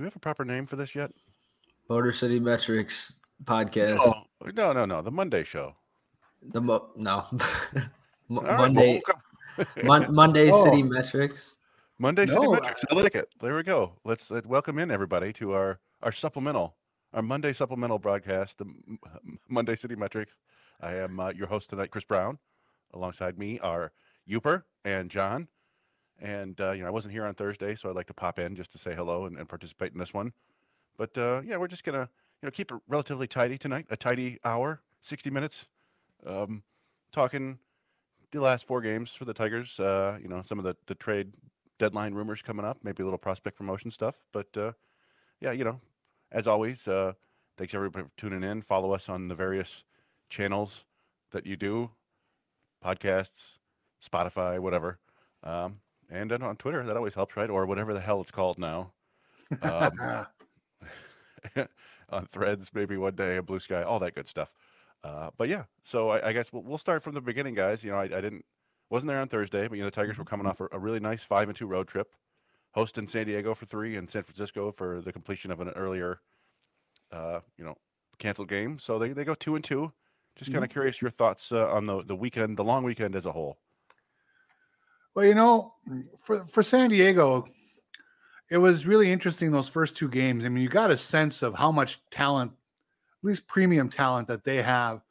do we have a proper name for this yet? Motor City Metrics podcast. No, no, no, no. The Monday show. The mo- no Mo- All right, Monday well, Mon- Monday Oh. City Metrics. Monday City Metrics. I like it. There we go. Let's, let welcome in everybody to our our supplemental, our Monday supplemental broadcast, the M- M- Monday City Metrics. I am uh, your host tonight, Chris Brown. Alongside me are Uper and John. And uh, you know, I wasn't here on Thursday, so I'd like to pop in just to say hello and, and participate in this one. But uh, yeah, we're just gonna you know keep it relatively tidy tonight. A tidy hour, sixty minutes, um, talking the last four games for the Tigers. Uh, you know, some of the the trade deadline rumors coming up, maybe a little prospect promotion stuff. But uh, yeah, you know, as always, uh, thanks everybody for tuning in. Follow us on the various channels that you do, podcasts, Spotify, whatever, um, and then on Twitter. That always helps, right? Or whatever the hell it's called now. Um, on Threads, maybe one day, a Blue Sky, all that good stuff. Uh, but yeah, so I, I guess we'll, we'll start from the beginning, guys. You know, I, I didn't wasn't there on Thursday, but you know the Tigers were coming off a, a really nice five and two road trip, hosting San Diego for three and San Francisco for the completion of an earlier, uh, you know, canceled game. So they, they go two and two. Just kind of curious your thoughts uh, on the the weekend, the long weekend as a whole. Well, you know, for for San Diego, it was really interesting those first two games. I mean, you got a sense of how much talent, at least premium talent, that they have,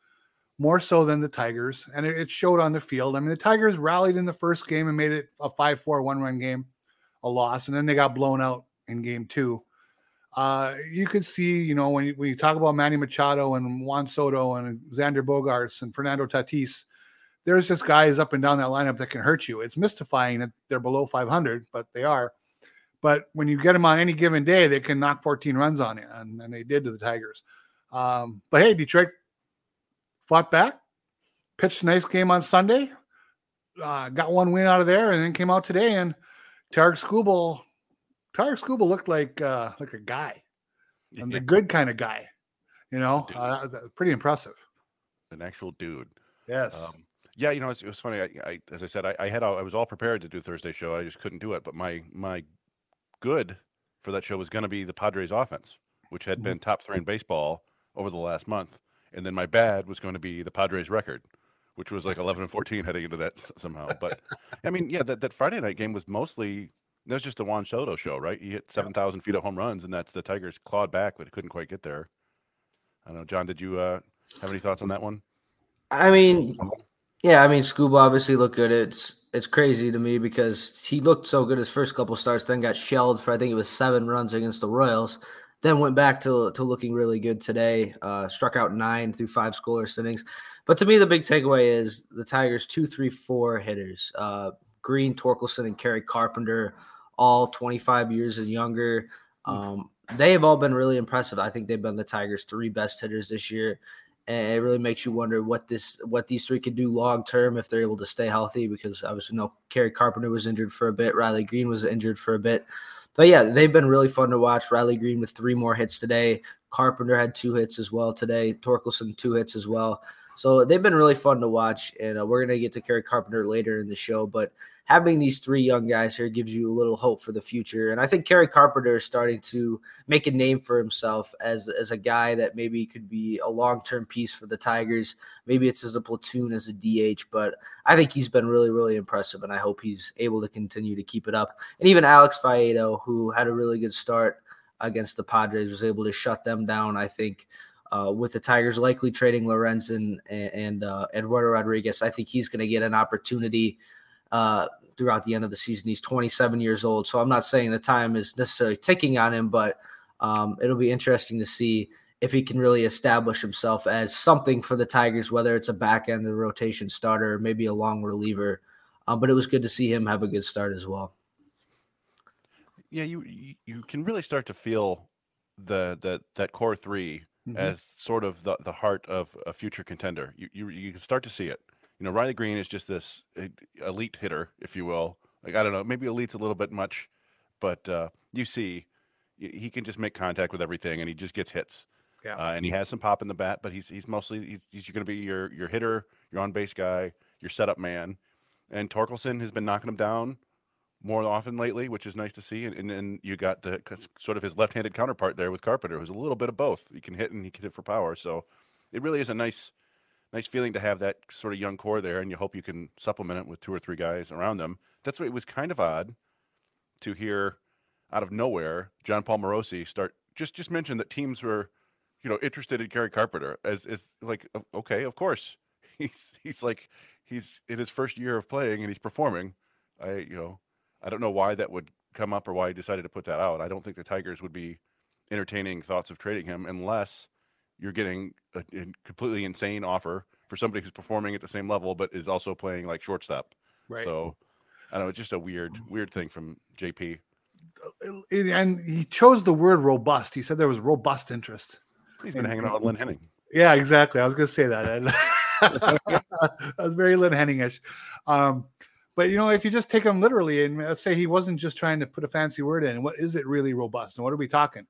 more so than the Tigers, and it, showed on the field. I mean, the Tigers rallied in the first game and made it a 5-4 one-run game, a loss, and then they got blown out in game two. Uh, you could see, you know, when you, when you talk about Manny Machado and Juan Soto and Xander Bogaerts and Fernando Tatis, there's just guys up and down that lineup that can hurt you. It's mystifying that they're below 500, but they are. But when you get them on any given day, they can knock 14 runs on you, and, and they did to the Tigers. Um, but hey, Detroit fought back, pitched a nice game on Sunday, uh, got one win out of there, and then came out today. And Tarik Skubal, Tarik Skubal looked like uh, like a guy, and the good kind of guy. You know, uh, pretty impressive. An actual dude. Yes. Um, yeah, you know, it's, it was funny. I, I, as I said, I, I had all, I was all prepared to do Thursday show. I just couldn't do it. But my my good for that show was going to be the Padres offense, which had Mhm. been top three in baseball over the last month, and then my bad was going to be the Padres record, which was like 11 and 14 heading into that somehow. But I mean, yeah, that, that Friday night game was mostly that was just a Juan Soto show, right? He hit 7,000 feet of home runs, and that's the Tigers clawed back, but couldn't quite get there. I don't know, John. Did you uh, have any thoughts on that one? I mean, yeah, I mean, Skubal obviously looked good. It's it's crazy to me because he looked so good his first couple starts, then got shelled for I think it was seven runs against the Royals, then went back to to looking really good today. Uh, struck out nine through five scoreless innings. But to me, the big takeaway is the Tigers two, three, four hitters: uh, Greene, Torkelson, and Kerry Carpenter, all 25 years and younger. Um, they have all been really impressive. I think they've been the Tigers' three best hitters this year and it really makes you wonder what this what these three could do long term if they're able to stay healthy because obviously no Kerry Carpenter was injured for a bit, Riley Greene was injured for a bit. But yeah, they've been really fun to watch. Riley Greene with three more hits today. Carpenter had two hits as well today. Torkelson two hits as well. So they've been really fun to watch, and uh, we're gonna get to Kerry Carpenter later in the show. But having these three young guys here gives you a little hope for the future. And I think Kerry Carpenter is starting to make a name for himself as as a guy that maybe could be a long term piece for the Tigers. Maybe it's as a platoon as a DH, but I think he's been really really impressive, and I hope he's able to continue to keep it up. And even Alex Faedo, who had a really good start against the Padres, was able to shut them down. I think. Uh, with the Tigers likely trading Lorenzen and, and uh, Eduardo Rodriguez, I think he's going to get an opportunity uh, throughout the end of the season. He's 27 years old, so I'm not saying the time is necessarily ticking on him, but um, it'll be interesting to see if he can really establish himself as something for the Tigers, whether it's a back end of the rotation starter or maybe a long reliever. Um, but it was good to see him have a good start as well. yeah, you you- can really start to feel the that that core 3 Mhm. as sort of the the heart of a future contender. You you you can start to see it. You know, Riley Greene is just this uh, elite hitter, if you will. Like I don't know, maybe elite's a little bit much, but uh, you see, he can just make contact with everything, and he just gets hits. Yeah. Uh, and he has some pop in the bat, but he's he's mostly he's, he's going to be your your hitter, your on base guy, your setup man. And Torkelson has been knocking him down more often lately, which is nice to see. And, and then you got the sort of his left-handed counterpart there with Carpenter, who's a little bit of both. He can hit and he can hit for power. So it really is a nice, nice feeling to have that sort of young core there. And you hope you can supplement it with two or three guys around them. That's what it was kind of odd to hear out of nowhere Jon Paul Morosi start just just mention that teams were, you know, interested in Kerry Carpenter as as like okay, of course he's he's like he's in his first year of playing and he's performing. I you know I don't know why that would come up or why he decided to put that out. I don't think the Tigers would be entertaining thoughts of trading him unless you're getting a, a completely insane offer for somebody who's performing at the same level but is also playing like shortstop. Right. So I don't know. It's just a weird, weird thing from JP. And he chose the word robust. He said there was robust interest. He's been and, hanging out with Lynn Henning. Yeah, exactly. I was going to say that. that was very Lynn Henningish. Um, but you know, if you just take him literally, and let's say he wasn't just trying to put a fancy word in, what is it really robust? And what are we talking?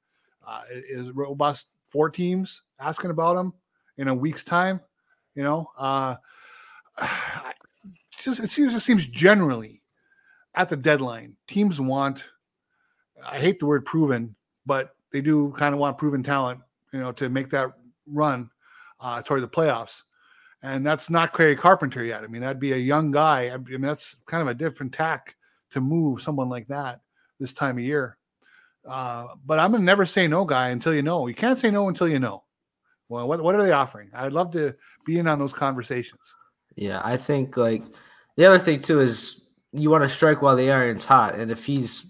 Uh, is robust four teams asking about him in a week's time? You know, uh, just it seems it seems generally at the deadline, teams want. I hate the word proven, but they do kind of want proven talent, you know, to make that run uh, toward the playoffs and that's not Kerry Carpenter yet. I mean, that'd be a young guy. I mean, that's kind of a different tack to move someone like that this time of year. Uh, but I'm gonna never say no, guy, until you know. You can't say no until you know. Well, what what are they offering? I'd love to be in on those conversations. Yeah, I think like the other thing too is you want to strike while the iron's hot, and if he's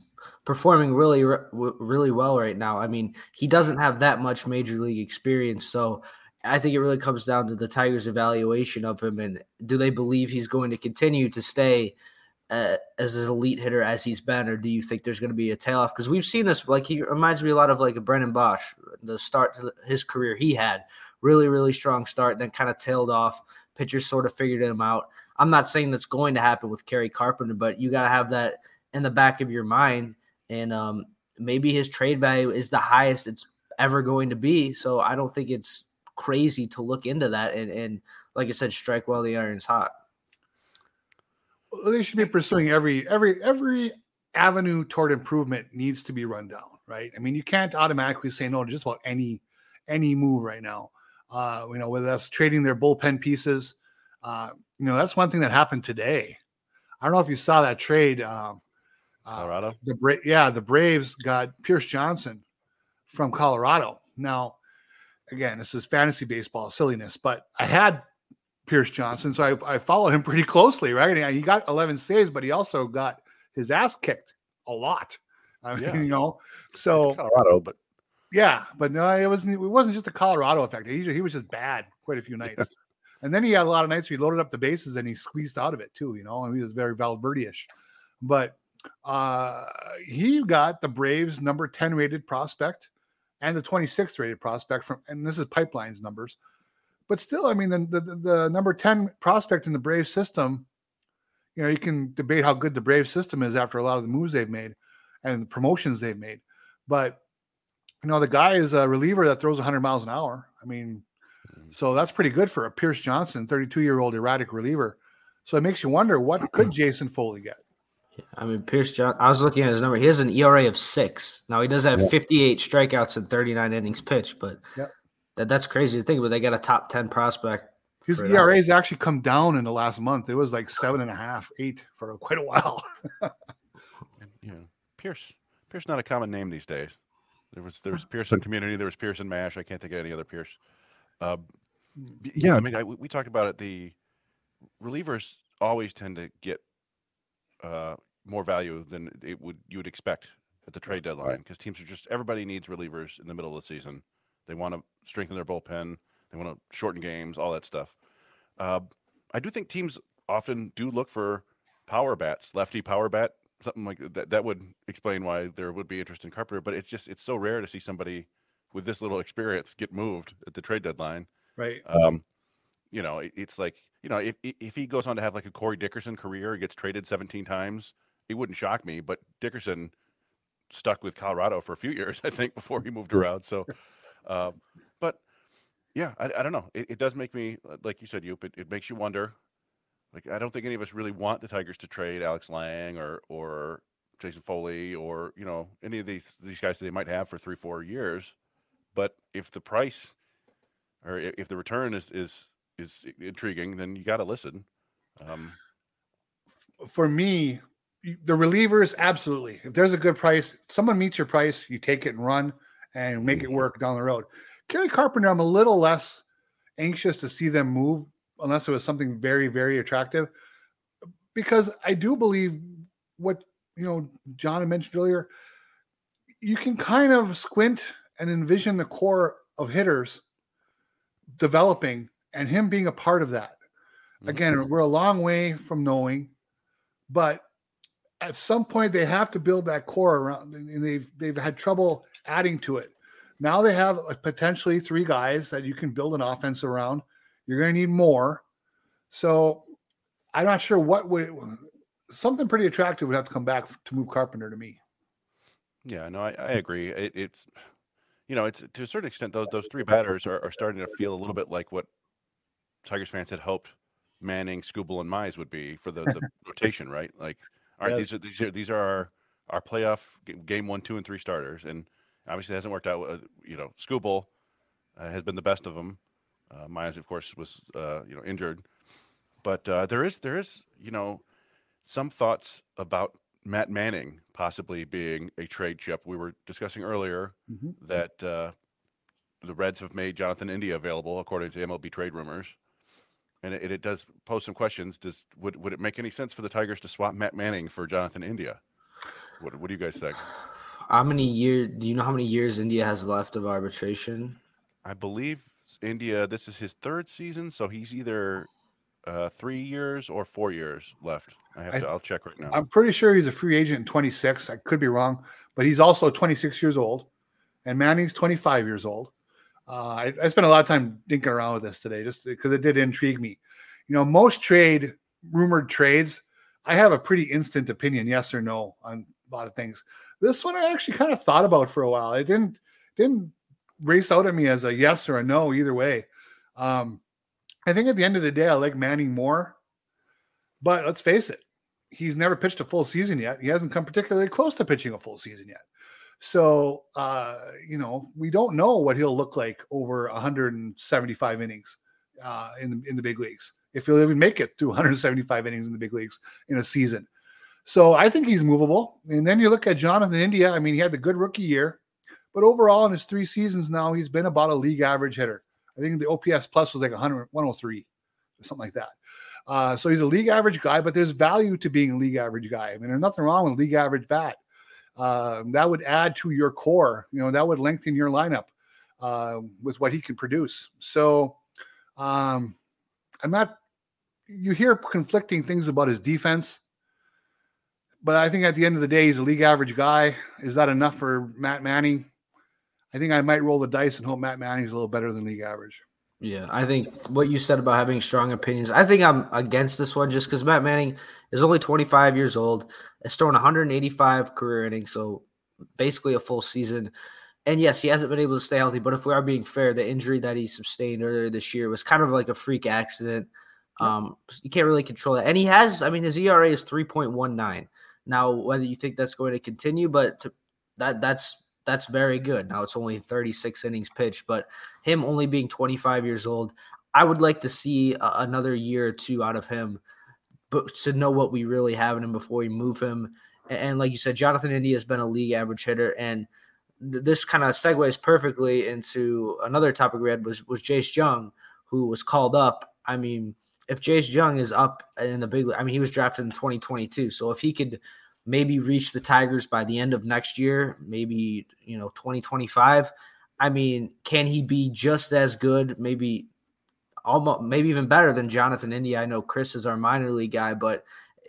performing really really well right now, I mean, he doesn't have that much major league experience, so I think it really comes down to the Tigers' evaluation of him and do they believe he's going to continue to stay uh, as an elite hitter as he's been, or do you think there's going to be a tail off? Because we've seen this, like he reminds me a lot of like a Brennan Boesch, the start to his career he had really, really strong start, then kind of tailed off. Pitchers sort of figured him out. I'm not saying that's going to happen with Kerry Carpenter, but you got to have that in the back of your mind. And um, maybe his trade value is the highest it's ever going to be. So I don't think it's crazy to look into that and, and like I said, strike while the iron's hot. Well, they should be pursuing every every every avenue toward improvement needs to be run down, right? I mean, you can't automatically say no to just about any any move right now. Uh, you know, whether that's trading their bullpen pieces. Uh, you know, that's one thing that happened today. I don't know if you saw that trade. Um, uh, Colorado. The Bra- yeah, the Braves got Pierce Johnson from Colorado. Now, again, this is fantasy baseball silliness, but I had Pierce Johnson, so I, I followed him pretty closely, right? And he got 11 saves, but he also got his ass kicked a lot. I mean, yeah. you know, so Colorado, but yeah, but no, it wasn't. It wasn't just the Colorado effect. He, he was just bad quite a few nights, and then he had a lot of nights where he loaded up the bases and he squeezed out of it too. You know, and he was very Valverde-ish. But uh, he got the Braves number 10 rated prospect and the 26th rated prospect from, and this is Pipeline's numbers. But still, I mean, the, the, the number 10 prospect in the Brave system, you know, you can debate how good the Brave system is after a lot of the moves they've made and the promotions they've made. But, you know, the guy is a reliever that throws 100 miles an hour. I mean, mm. so that's pretty good for a Pierce Johnson, 32 year old erratic reliever. So it makes you wonder what could Jason Foley get? I mean, Pierce John. I was looking at his number. He has an ERA of six. Now he does have 58 strikeouts and 39 innings pitched, but that, that's crazy to think. But they got a top 10 prospect. His ERA has actually come down in the last month. It was like seven and a half, eight for quite a while. yeah, Pierce. Pierce not a common name these days. There was there was Pearson Community. There was Pearson Mash. I can't think of any other Pierce. Uh, yeah, I mean, I, we talked about it. The relievers always tend to get uh, more value than it would you would expect at the trade deadline because teams are just everybody needs relievers in the middle of the season. They want to strengthen their bullpen. They want to shorten games, all that stuff. Uh, I do think teams often do look for power bats, lefty power bat, something like that. That would explain why there would be interest in Carpenter. But it's just it's so rare to see somebody with this little experience get moved at the trade deadline. Right. Um, you know, it's like you know if if he goes on to have like a Corey Dickerson career, he gets traded 17 times it wouldn't shock me. But Dickerson stuck with Colorado for a few years, I think, before he moved around. So, uh, but yeah, I, I don't know. It, it, does make me, like you said, Yoop, it, it makes you wonder. Like, I don't think any of us really want the Tigers to trade Alex Lange or or Jason Foley or you know any of these these guys that they might have for three four years. But if the price or if the return is is is intriguing, then you got to listen. Um, For me, the relievers absolutely. If there's a good price, someone meets your price, you take it and run and make it work down the road. Kerry Carpenter, I'm a little less anxious to see them move unless it was something very, very attractive. Because I do believe what you know, John had mentioned earlier, you can kind of squint and envision the core of hitters developing and him being a part of that. Mhm. Again, we're a long way from knowing, but at some point they have to build that core around and they've they've had trouble adding to it. Now they have potentially three guys that you can build an offense around. You're going to need more. So I'm not sure what would something pretty attractive would have to come back to move Carpenter to me. Yeah, no, I, I agree. It, it's you know, it's to a certain extent those those three batters are, are starting to feel a little bit like what Tigers fans had hoped Manning, Skubal, and Mize would be for the, the rotation, right? Like, all right, Yes. these are these are these are our our playoff game one, two, and three starters, and obviously it hasn't worked out. Uh, you know, Skubal uh, has been the best of them. Uh, Mize, of course, was uh, you know injured, but uh, there is there is you know some thoughts about Matt Manning possibly being a trade chip. We were discussing earlier Mhm. that uh, the Reds have made Jonathan India available, according to MLB trade rumors, and it, it does pose some questions. Does would would it make any sense for the Tigers to swap Matt Manning for Jonathan India? What what do you guys think? How many years? Do you know how many years India has left of arbitration? I believe India. This is his third season, so he's either uh, three years or four years left. I have I to. I'll check right now. I'm pretty sure he's a free agent in 26. I could be wrong, but he's also 26 years old, and Manning's 25 years old. Uh, I, I spent a lot of time thinking around with this today, just because it did intrigue me. You know, most trade rumored trades, I have a pretty instant opinion, yes or no, on a lot of things. This one I actually kind of thought about for a while. It didn't didn't race out at me as a yes or a no either way. Um, I think at the end of the day, I like Manning more. But let's face it, he's never pitched a full season yet. He hasn't come particularly close to pitching a full season yet. So, uh, you know, we don't know what he'll look like over 175 innings uh, in, in the big leagues, if he'll even make it to 175 innings in the big leagues in a season. So I think he's movable. And then you look at Jonathan India. I mean, he had the good rookie year, but overall in his three seasons now, he's been about a league average hitter. I think the OPS plus was like 100, 103 or something like that. Uh, so he's a league average guy, but there's value to being a league average guy. I mean, there's nothing wrong with league average bat. Um, that would add to your core. You know, that would lengthen your lineup uh, with what he can produce. So um, I'm not. You hear conflicting things about his defense, but I think at the end of the day, he's a league average guy. Is that enough for Matt Manning? I think I might roll the dice and hope Matt Manning's a little better than league average. Yeah, I think what you said about having strong opinions. I think I'm against this one just because Matt Manning is only 25 years old. Has thrown 185 career innings, so basically a full season. And yes, he hasn't been able to stay healthy. But if we are being fair, the injury that he sustained earlier this year was kind of like a freak accident. Um, you can't really control that. And he has, I mean, his ERA is 3.19. Now, whether you think that's going to continue, but to, that that's that's very good. Now it's only 36 innings pitched, but him only being 25 years old, I would like to see a, another year or two out of him, but to know what we really have in him before we move him. And, and like you said, Jonathan India has been a league average hitter, and th- this kind of segues perfectly into another topic we had was was Jace Jung, who was called up. I mean, if Jace Jung is up in the big, I mean, he was drafted in 2022, so if he could maybe reach the Tigers by the end of next year, maybe you know 2025. I mean, can he be just as good? Maybe almost, maybe even better than Jonathan India. I know Chris is our minor league guy, but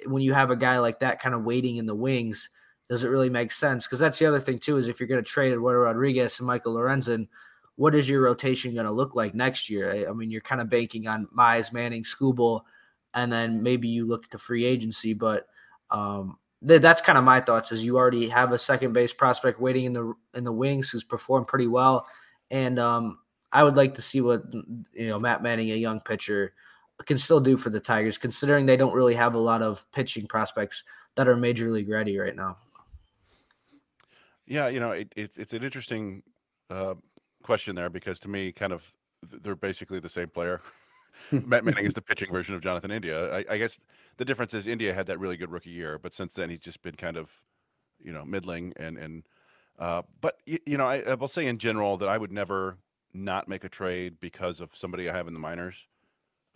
when you have a guy like that kind of waiting in the wings, does it really make sense? Because that's the other thing too is if you're going to trade Eduardo Rodriguez and Michael Lorenzen, what is your rotation going to look like next year? I, I mean, you're kind of banking on Mize, Manning, Skubal, and then maybe you look to free agency, but um, th- that's kind of my thoughts. Is you already have a second base prospect waiting in the in the wings who's performed pretty well, and um, I would like to see what you know Matt Manning, a young pitcher, can still do for the Tigers, considering they don't really have a lot of pitching prospects that are major league ready right now. Yeah, you know, it, it's it's an interesting uh, question there because to me, kind of, they're basically the same player. Matt Manning is the pitching version of Jonathan India. I, I, guess the difference is India had that really good rookie year, but since then he's just been kind of, you know, middling and and. Uh, but you, you know, I, I will say in general that I would never not make a trade because of somebody I have in the minors.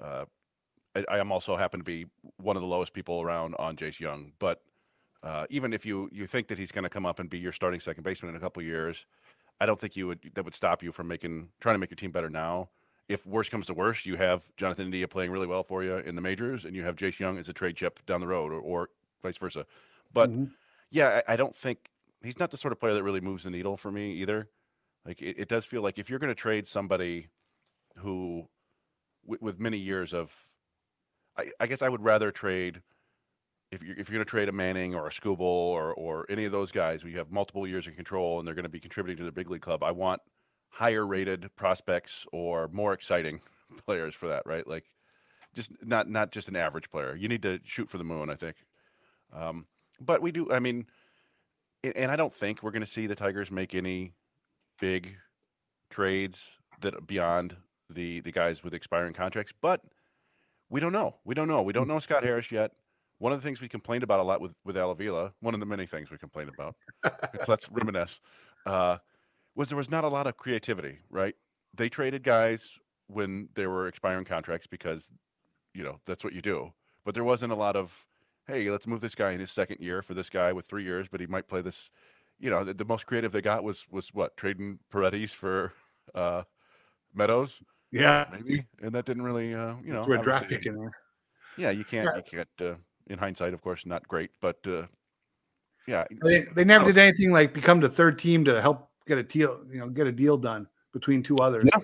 Uh, I, I am also happen to be one of the lowest people around on Jace Jung, but uh, even if you you think that he's going to come up and be your starting second baseman in a couple years, I don't think you would that would stop you from making trying to make your team better now. If worse comes to worse, you have Jonathan India playing really well for you in the majors, and you have Jace Jung as a trade chip down the road, or, or vice versa. But mm-hmm. yeah, I, I, don't think he's not the sort of player that really moves the needle for me either. Like it, it does feel like if you're going to trade somebody who, w- with many years of, I, I guess I would rather trade if you're if you're going to trade a Manning or a Skubal or or any of those guys, where you have multiple years of control and they're going to be contributing to the big league club, I want higher rated prospects or more exciting players for that, right? Like just not not just an average player. You need to shoot for the moon, I think. Um, but we do. I mean, and I don't think we're going to see the Tigers make any big trades that beyond the the guys with expiring contracts. But we don't know. We don't know. We don't know Scott Harris yet. One of the things we complained about a lot with with Al Avila, one of the many things we complained about, let's reminisce, uh, was there was not a lot of creativity. Right? They traded guys when there were expiring contracts because, you know, that's what you do. But there wasn't a lot of, hey, let's move this guy in his second year for this guy with three years, but he might play this. You know, the, the most creative they got was was what trading Paredes for uh, Meadows. Yeah, maybe, and that didn't really, uh, you know, for a draft pick in there. Yeah, you can't, yeah. you can't. Uh, in hindsight, of course, not great, but uh, yeah, they, they never did anything like become the third team to help get a deal, you know, get a deal done between two others. Yeah.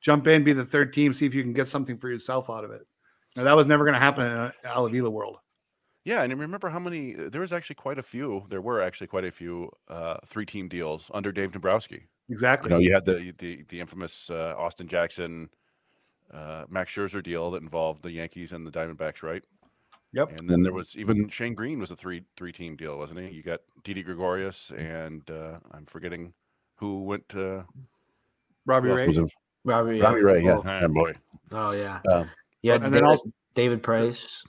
Jump in, be the third team, see if you can get something for yourself out of it. Now that was never going to happen in an Al Avila world. Yeah, and remember how many? There was actually quite a few. There were actually quite a few uh, three-team deals under Dave Dombrowski. Exactly. You know, you had the the the infamous uh, Austin Jackson, uh, Max Scherzer deal that involved the Yankees and the Diamondbacks, right? Yep. And then there was even Shane Greene was a three three team deal, wasn't he? You got Didi Gregorius and uh, I'm forgetting who went to Robbie Ray. Robbie, Robbie Ray, yeah. Oh, boy. Oh yeah. Um, yeah, and David, then also David Price.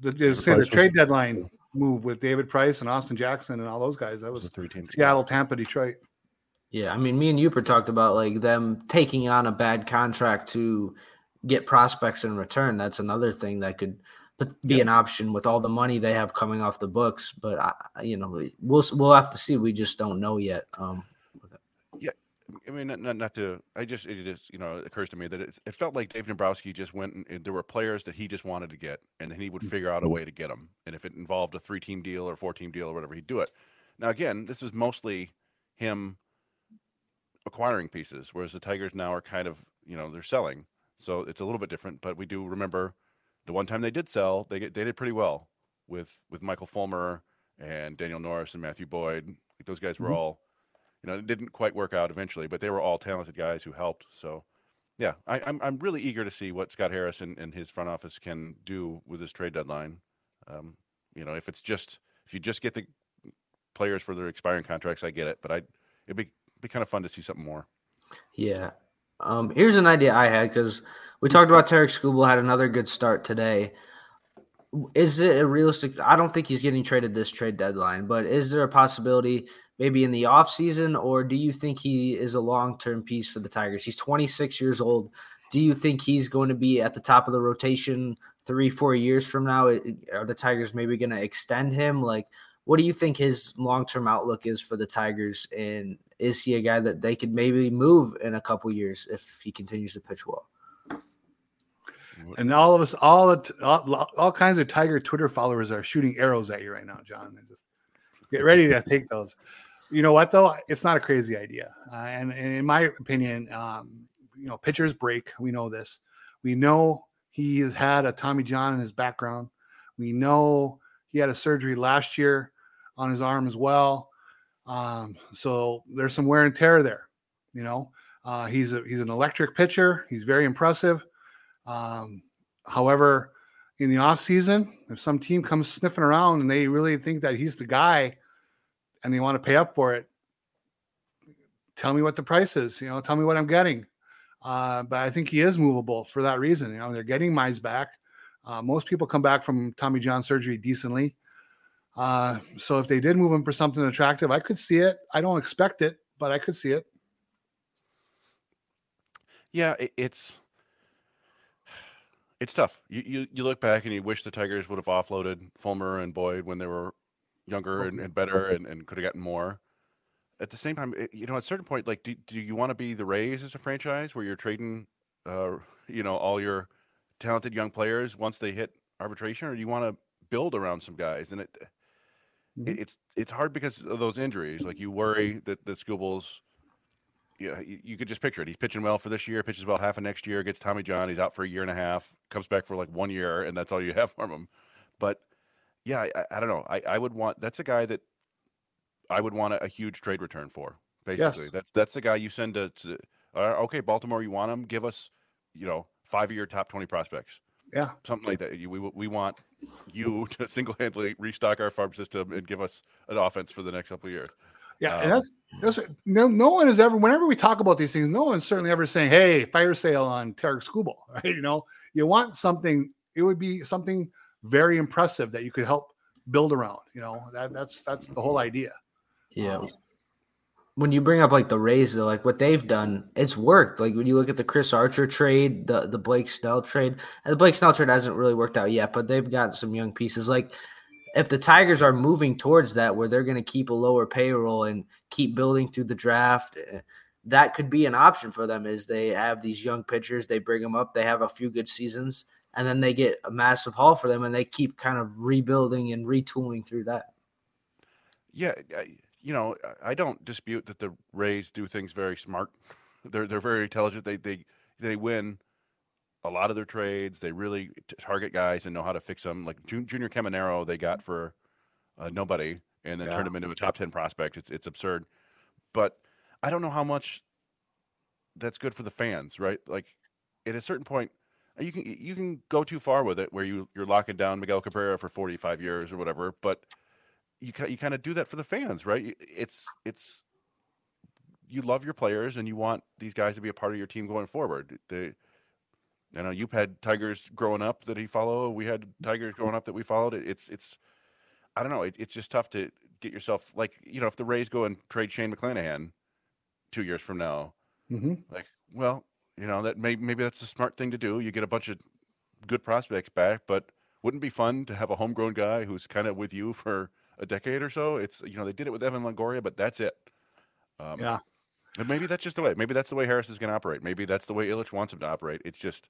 The, the, say the trade deadline move with David Price and Austin Jackson and all those guys. That was three teams. Seattle, Tampa, Detroit. Yeah, I mean, me and Uper talked about like them taking on a bad contract to get prospects in return. That's another thing that could be yep. an option with all the money they have coming off the books. But I, you know, we'll we'll have to see. We just don't know yet. Um, yeah, I mean, not, not to. I just it just you know it occurs to me that it, it felt like Dave Dombrowski just went and, and, there were players that he just wanted to get, and then he would figure out a way to get them. And if it involved a three team deal or four team deal or whatever, he'd do it. Now again, this is mostly him acquiring pieces, whereas the Tigers now are kind of you know they're selling, so it's a little bit different. But we do remember the one time they did sell, they get, they did pretty well with with Michael Fulmer and Daniel Norris and Matthew Boyd. Those guys were mm-hmm. all, you know, it didn't quite work out eventually, but they were all talented guys who helped. So, yeah, I, am I'm, I'm really eager to see what Scott Harris and, and his front office can do with this trade deadline. Um, you know, if it's just if you just get the players for their expiring contracts, I get it, but I it'd be be kind of fun to see something more. Yeah. Um, here's an idea I had because we talked about Tarik Skubal had another good start today. Is it a realistic? I don't think he's getting traded this trade deadline, but is there a possibility maybe in the offseason, or do you think he is a long term piece for the Tigers? He's 26 years old. Do you think he's going to be at the top of the rotation three, four years from now? Are the Tigers maybe going to extend him? Like, what do you think his long term outlook is for the Tigers? And is he a guy that they could maybe move in a couple years if he continues to pitch well? And all of us, all, all all kinds of Tiger Twitter followers are shooting arrows at you right now, John. Just get ready to take those. You know what though? It's not a crazy idea, uh, and, and, in my opinion, um, you know, pitchers break. We know this. We know he has had a Tommy John in his background. We know he had a surgery last year on his arm as well. Um, so there's some wear and tear there. You know, uh, he's a, he's an electric pitcher. He's very impressive. Um, however, in the off season, if some team comes sniffing around and they really think that he's the guy and they want to pay up for it, tell me what the price is. You know, tell me what I'm getting. Uh, but I think he is movable for that reason. You know, they're getting Mize back. Uh, most people come back from Tommy John surgery decently. Uh, so if they did move him for something attractive, I could see it. I don't expect it, but I could see it. Yeah, it, it's it's tough. You, you you look back and you wish the Tigers would have offloaded Fulmer and Boyd when they were younger and, and better and, and could have gotten more. At the same time, it, you know, at a certain point, like, do, do you want to be the Rays as a franchise where you're trading, uh, you know, all your talented young players once they hit arbitration, or do you want to build around some guys? And it, mm-hmm. it it's it's hard because of those injuries. Like you worry that that Skubal's yeah, you, you, could just picture it. He's pitching well for this year, pitches well half of next year, gets Tommy John. He's out for a year and a half, comes back for like one year, and that's all you have from him. But yeah, I, I don't know. I, I would want that's a guy that I would want a, a huge trade return for. Basically, yes. that's that's the guy you send to. to uh, okay, Baltimore, you want him? Give us, you know, five of your top twenty prospects. Yeah, something like that. We we want you to single handedly restock our farm system and give us an offense for the next couple of years. Yeah, um, and that's, that's no no one is ever whenever we talk about these things, no one's certainly ever saying, "Hey, fire sale on Tarik Skubal." Right? You know, you want something. It would be something very impressive that you could help build around. You know, that that's that's the whole idea. Yeah. Um, when you bring up like the Rays, though, like what they've done, it's worked. Like when you look at the Chris Archer trade, the the Blake Snell trade, and the Blake Snell trade hasn't really worked out yet, but they've got some young pieces. Like if the Tigers are moving towards that, where they're going to keep a lower payroll and keep building through the draft, eh, that could be an option for them. Is they have these young pitchers, they bring them up, they have a few good seasons, and then they get a massive haul for them, and they keep kind of rebuilding and retooling through that. Yeah, you know, I don't dispute that the Rays do things very smart. They're they're very intelligent. They they they win a lot of their trades. They really target guys and know how to fix them. Like Junior Caminero, they got for uh, nobody, and then yeah. turned him into a top ten prospect. It's it's absurd, but I don't know how much that's good for the fans, right? Like at a certain point, you can you can go too far with it, where you you're locking down Miguel Cabrera for forty five years or whatever, but you you kind of do that for the fans, right? It's it's you love your players and you want these guys to be a part of your team going forward. They I know you've had Tigers growing up that he followed. We had Tigers growing up that we followed. It's it's I don't know. It, it's just tough to get yourself like you know if the Rays go and trade Shane McClanahan two years from now, mm-hmm. like well you know that may, maybe that's a smart thing to do. You get a bunch of good prospects back, but wouldn't it be fun to have a homegrown guy who's kind of with you for a decade or so? It's you know they did it with Evan Longoria, but that's it. Um, yeah. And maybe that's just the way. Maybe that's the way Harris is going to operate. Maybe that's the way Ilitch wants him to operate. It's just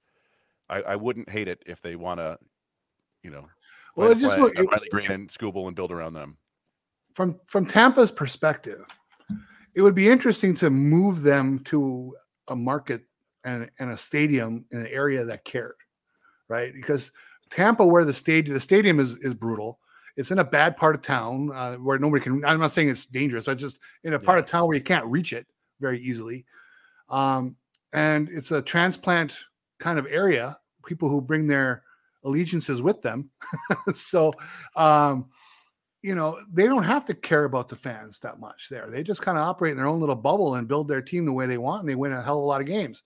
I, I wouldn't hate it if they want to, you know, well, just look, Riley Greene and Skubal and build around them. From from Tampa's perspective, it would be interesting to move them to a market and, and a stadium in an area that cared, right? Because Tampa, where the stadium the stadium is is brutal. It's in a bad part of town uh, where nobody can. I'm not saying it's dangerous. I just in a part yeah. of town where you can't reach it very easily. Um, and it's a transplant kind of area, people who bring their allegiances with them. so, um, you know, they don't have to care about the fans that much there. They just kind of operate in their own little bubble and build their team the way they want, and they win a hell of a lot of games.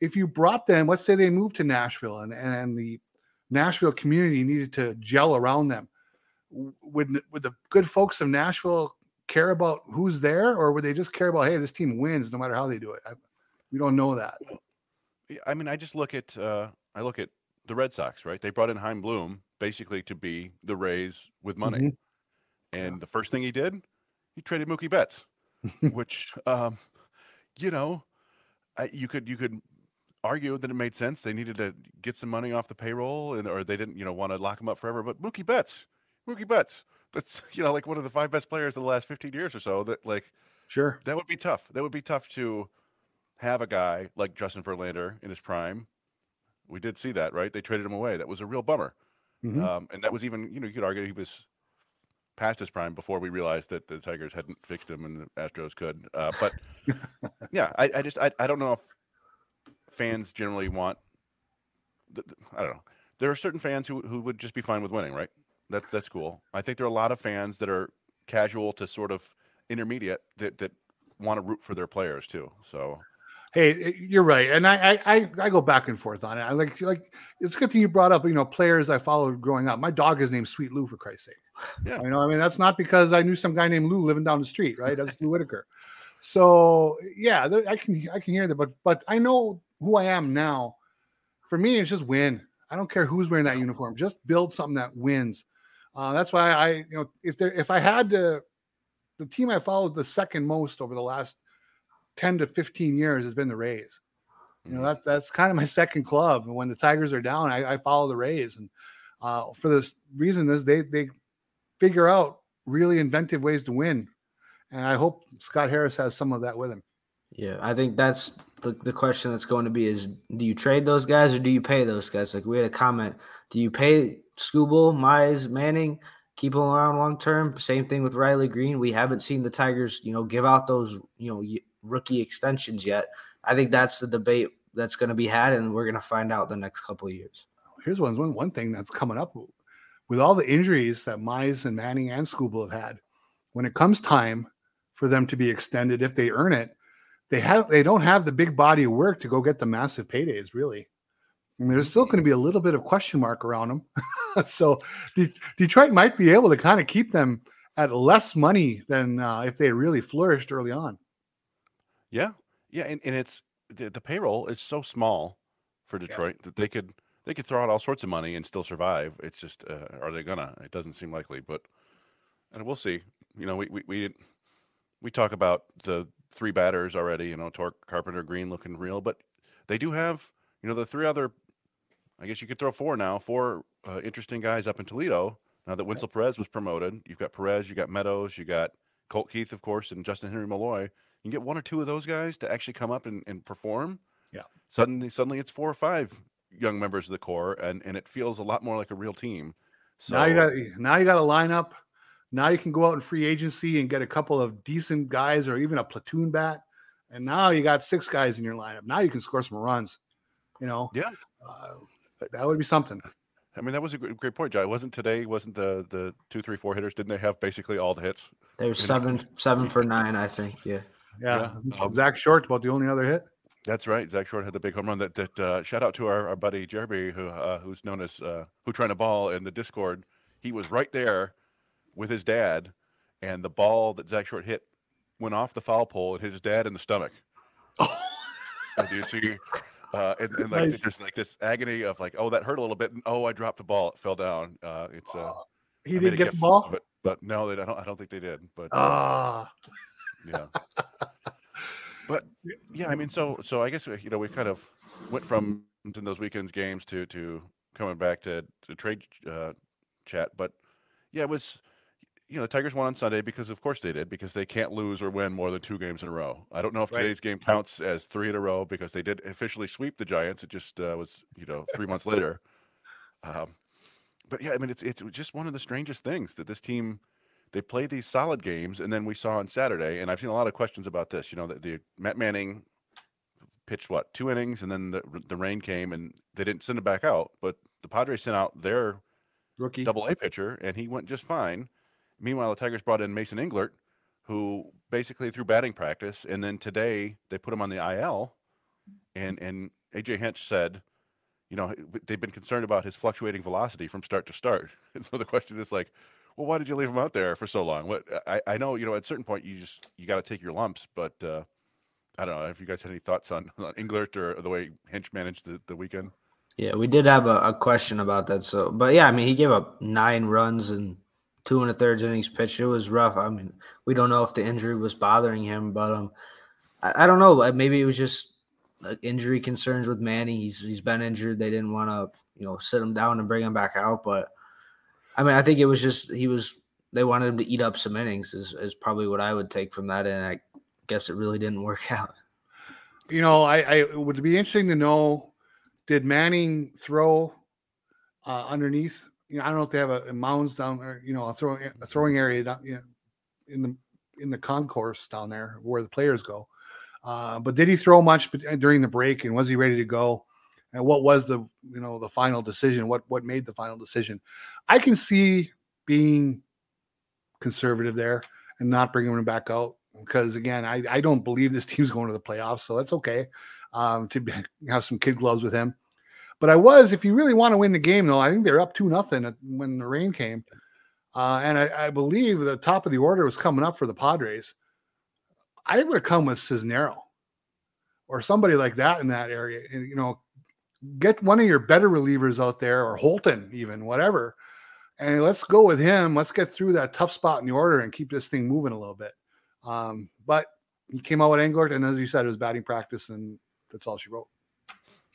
If you brought them, let's say they moved to Nashville and, and the Nashville community needed to gel around them, would, would the good folks of Nashville care about who's there, or would they just care about, hey, this team wins no matter how they do it? I, we don't know that. I mean, I just look at uh, I look at the Red Sox, right? They brought in Chaim Bloom basically to be the Rays with money, mm-hmm. and yeah. the first thing he did, he traded Mookie Betts, which, um, you know, I, you could you could argue that it made sense. They needed to get some money off the payroll, and or they didn't, you know, want to lock him up forever. But Mookie Betts, Mookie Betts, that's you know like one of the five best players in the last fifteen years or so. That like, sure, that would be tough. That would be tough to have a guy like Justin Verlander in his prime. We did see that, right? They traded him away. That was a real bummer. Mm-hmm. Um, and that was even, you know, you could argue he was past his prime before we realized that the Tigers hadn't fixed him and the Astros could. Uh, but yeah, I, I just I, I don't know if fans generally want. I don't know. There are certain fans who who would just be fine with winning, right? That's that's cool. I think there are a lot of fans that are casual to sort of intermediate that that want to root for their players too. So Hey, eh, you're right, and I, I I go back and forth on it. I like like it's a good thing you brought up. You know, players I followed growing up. My dog is named Sweet Lou for Christ's sake. Yeah, you know, I mean that's not because I knew some guy named Lou living down the street, right? That's Lou Whitaker. So yeah, I can I can hear that, but but I know who I am now. For me, it's just win. I don't care who's wearing that uniform. Just build something that wins. Uh, that's why I, you know, if there if I had to, the team I followed the second most over the last 10 to 15 years has been the Rays. You know, mm-hmm. that that's kind of my second club. And when the Tigers are down, I, I follow the Rays. And uh, for this reason, is they they figure out really inventive ways to win. And I hope Scott Harris has some of that with him. Yeah, I think that's the, the question that's going to be is do you trade those guys or do you pay those guys? Like we had a comment, do you pay Skubal, Mize, Manning, keep them around long term? Same thing with Riley Greene. We haven't seen the Tigers, you know, give out those, you know, rookie extensions yet. I think that's the debate that's going to be had, and we're going to find out the next couple of years. Here's one, one, one thing that's coming up with all the injuries that Mize and Manning and Skubal have had. When it comes time for them to be extended, if they earn it, they have they don't have the big body of work to go get the massive paydays. Really, I mean, there's still going to be a little bit of question mark around them. so De- Detroit might be able to kind of keep them at less money than uh, if they really flourished early on. Yeah, yeah, and, and it's the, the payroll is so small for Detroit yeah. that they could they could throw out all sorts of money and still survive. It's just uh, are they gonna? It doesn't seem likely, but and we'll see. You know, we we we, we talk about the three batters already. You know, Torque, Carpenter, Greene looking real, but they do have you know the three other. I guess you could throw four now. Four uh, interesting guys up in Toledo. Now that Wenceel Perez was promoted, you've got Perez, you got Meadows, you got Colt Keith, of course, and Justyn-Henry Malloy you can get one or two of those guys to actually come up and, and perform, yeah. Suddenly, suddenly it's four or five young members of the core, and and it feels a lot more like a real team. So now you got now you got a lineup. Now you can go out in free agency and get a couple of decent guys, or even a platoon bat. And now you got six guys in your lineup. Now you can score some runs. You know, yeah, uh, that would be something. I mean, that was a great point, Jai. Wasn't today? Wasn't the the two, three, four hitters? Didn't they have basically all the hits? They were seven, seven for nine, I think. Yeah. Yeah, yeah. Um, Zack Short about the only other hit. That's right. Zack Short had the big home run. That that uh, shout out to our, our buddy Jeremy, who uh, who's known as uh, who trying to ball in the Discord. He was right there with his dad, and the ball that Zack Short hit went off the foul pole and hit his dad in the stomach. Oh. do you see? Uh, and, and like nice. there's like this agony of like, oh, that hurt a little bit. And, oh, I dropped the ball. It fell down. Uh, it's uh, he I didn't get the ball, it, but no, they, I don't. I don't think they did. But ah, yeah. but yeah, I mean, so so I guess you know we kind of went from in those weekends games to to coming back to to trade uh, chat, but yeah, it was you know the Tigers won on Sunday because of course they did because they can't lose or win more than two games in a row. I don't know if right. today's game counts as three in a row because they did officially sweep the Giants. It just uh, was you know three months later. Um, but yeah, I mean it's it's just one of the strangest things that this team they play these solid games, and then we saw on Saturday, and I've seen a lot of questions about this. You know, the, the Matt Manning pitched what two innings, and then the the rain came, and they didn't send him back out. But the Padres sent out their rookie double A pitcher, and he went just fine. Meanwhile, the Tigers brought in Mason Englert, who basically threw batting practice, and then today they put him on the IL, and and AJ Hinch said, you know, they've been concerned about his fluctuating velocity from start to start, and so the question is like well, why did you leave him out there for so long? What I, I know, you know, at a certain point you just you got to take your lumps, but uh, I don't know if you guys had any thoughts on, on Englert or the way Hinch managed the, the weekend. Yeah, we did have a, a, question about that. So, but yeah, I mean, he gave up nine runs and two and a third innings pitched. It was rough. I mean, we don't know if the injury was bothering him, but um, I, I don't know. Maybe it was just injury concerns with Manny. He's he's been injured. They didn't want to you know sit him down and bring him back out, but I mean, I think it was just he was they wanted him to eat up some innings is, is probably what I would take from that, and I guess it really didn't work out. You know, I, I it would be interesting to know did Manning throw uh, underneath? You know, I don't know if they have a, a mounds down there, you know, a throwing a throwing area down you know, in the in the concourse down there where the players go. Uh, but did he throw much during the break, and was he ready to go? and what was the you know the final decision what what made the final decision i can see being conservative there and not bringing him back out because again, I, I don't believe this team's going to the playoffs, so that's okay um, to have some kid gloves with him. But I was, if you really want to win the game, though, I think they're up two nothing when the rain came, uh, and I, I, believe the top of the order was coming up for the Padres. I would come with Cisnero or somebody like that in that area. And, you know, get one of your better relievers out there, or Holton, even whatever, and let's go with him. Let's get through that tough spot in the order and keep this thing moving a little bit. Um, but he came out with Englert, and as you said, it was batting practice, and that's all she wrote.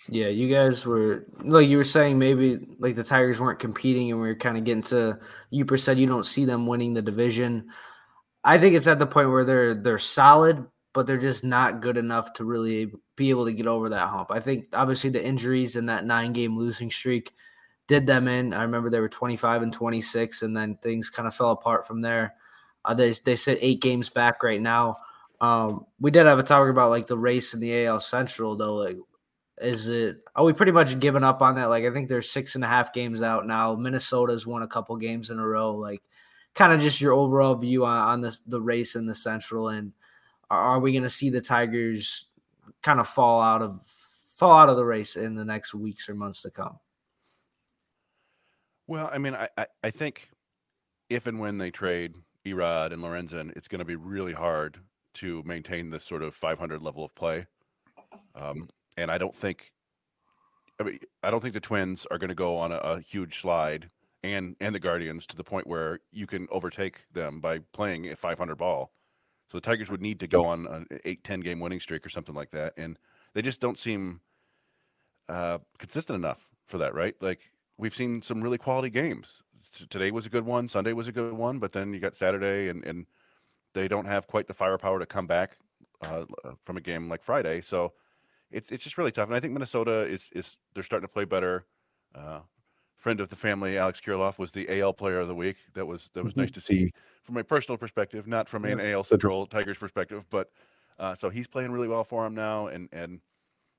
Yeah, you guys were like you were saying maybe like the Tigers weren't competing, and we are kind of getting to. You said you don't see them winning the division. I think it's at the point where they're they're solid, but they're just not good enough to really be able to get over that hump. I think obviously the injuries and that nine game losing streak did them in. I remember they were 25 and 26, and then things kind of fell apart from there. Uh, they they sit eight games back right now. Um, we did have a talk about like the race in the AL Central though. Like, is it are we pretty much given up on that? Like, I think there's six and a half games out now. Minnesota's won a couple games in a row. Like, kind of just your overall view on, on this the race in the Central, and are, are we going to see the Tigers kind of fall out of fall out of the race in the next weeks or months to come? Well, I mean, I, I, I think if and when they trade Erod and Lorenzen, it's going to be really hard to maintain this sort of 500 level of play. Um, and I don't think, I mean, I don't think the Twins are going to go on a, a, huge slide, and and the Guardians to the point where you can overtake them by playing a 500 ball. So the Tigers would need to go on an 8, 10 game winning streak or something like that, and they just don't seem uh, consistent enough for that, right? Like we've seen some really quality games today was a good one. Sunday was a good one, but then you got Saturday, and and they don't have quite the firepower to come back uh, from a game like Friday. So it's it's just really tough. And I think Minnesota is is they're starting to play better. Uh, friend of the family, Alex Kirilloff, was the AL Player of the Week. That was that was nice to see from a personal perspective, not from an AL Central Tigers perspective. But uh, so he's playing really well for him now, and and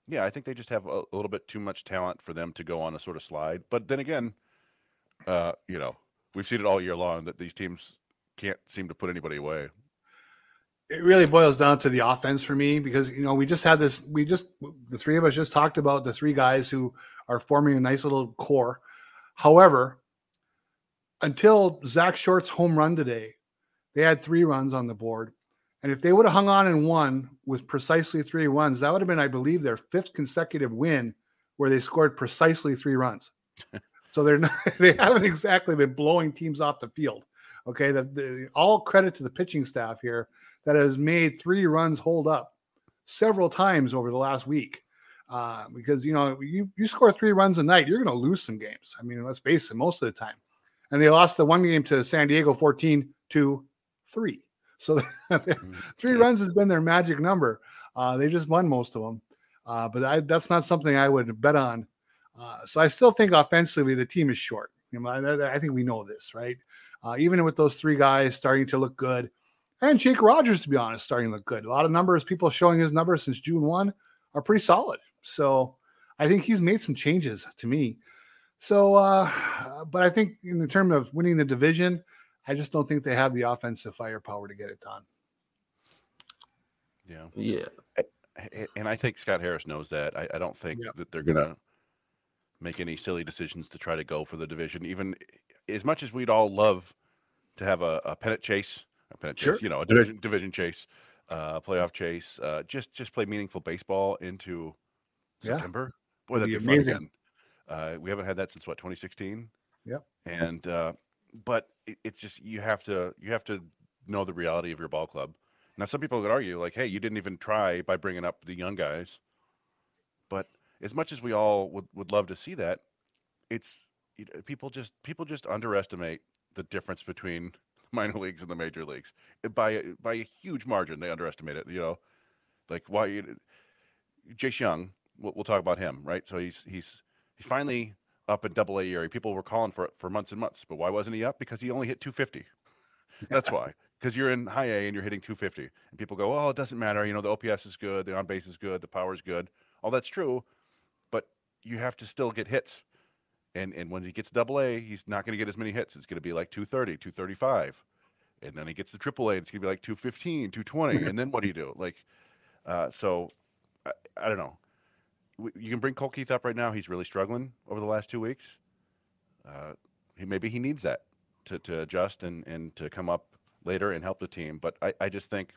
yeah, I think they just have a, a little bit too much talent for them to go on a sort of slide. But then again, uh, you know, we've seen it all year long that these teams can't seem to put anybody away. It really boils down to the offense for me because you know we just had this. We just the three of us just talked about the three guys who are forming a nice little core. However, until Zack Short's home run today, they had three runs on the board. And if they would have hung on and won with precisely three runs, that would have been, I believe, their fifth consecutive win where they scored precisely three runs. So they're not, they haven't exactly been blowing teams off the field. Okay, the, the, all credit to the pitching staff here that has made three runs hold up several times over the last week. Uh, because you know you you score three runs a night, you're going to lose some games. I mean, let's face it, most of the time. And they lost the one game to San Diego 14 to three. So mm-hmm. three runs has been their magic number. Uh, they just won most of them. Uh, but I, that's not something I would bet on uh, so I still think offensively the team is short. You know, I, I think we know this, right? Uh, even with those three guys starting to look good, and Jake Rogers, to be honest, starting to look good. A lot of numbers, people showing his numbers since June one are pretty solid. So I think he's made some changes to me. So, uh, but I think in the term of winning the division, I just don't think they have the offensive firepower to get it done. Yeah. Yeah. And I think Scott Harris knows that. I, I don't think yeah. that they're going to make any silly decisions to try to go for the division. Even as much as we'd all love to have a, a pennant chase, a pennant sure. chase, you know, a division division chase, uh, playoff chase, uh, just just play meaningful baseball into September. Yeah. Boy, that'd be, be amazing. Uh, we haven't had that since what 2016. Yep. And uh, but it, it's just you have to you have to know the reality of your ball club. Now, some people could argue like, hey, you didn't even try by bringing up the young guys, but as much as we all would, would love to see that, it's you know, people just people just underestimate the difference between minor leagues and the major leagues eh, by by a huge margin. They underestimate it. You know, like why eh, Jace Jung. We'll, we'll talk about him, right? So he's he's he's finally up in Double A area. People were calling for it for months and months, but why wasn't he up? Because he only hit 250. That's why. Because you're in high A and you're hitting 250, and people go, "Oh, it doesn't matter. You know, the OPS is good, the on base is good, the power is good. All that's true, but you have to still get hits. And and when he gets double A, he's not going to get as many hits. It's going to be like 230, 235. and then he gets the triple A, it's gonna be like 215, 220, and then what do you do? Like, uh, so I, I don't know. You can bring Colt Keith up right now. He's really struggling over the last two weeks. Uh, he maybe he needs that to, to adjust and, and to come up later and help the team. But I, I just think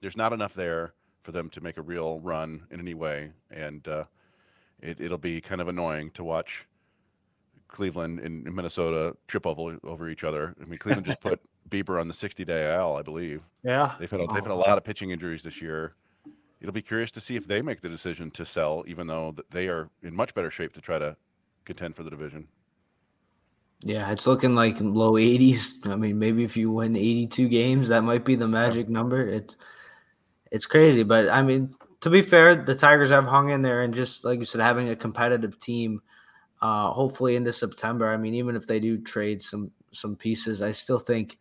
there's not enough there for them to make a real run in any way, and uh, it, it'll be kind of annoying to watch Cleveland and Minnesota trip over over each other. I mean, Cleveland just put Bieber on the 60 day IL, I believe. Yeah, they've had a, they've had a oh. lot of pitching injuries this year. It'll be curious to see if they make the decision to sell, even though they are in much better shape to try to contend for the division. Yeah, it's looking like low 80s. I mean, maybe if you win 82 games, that might be the magic number. It's it's crazy, but I mean, to be fair, the Tigers have hung in there and just like you said, having a competitive team. Uh, hopefully into September. I mean, even if they do trade some some pieces, I still think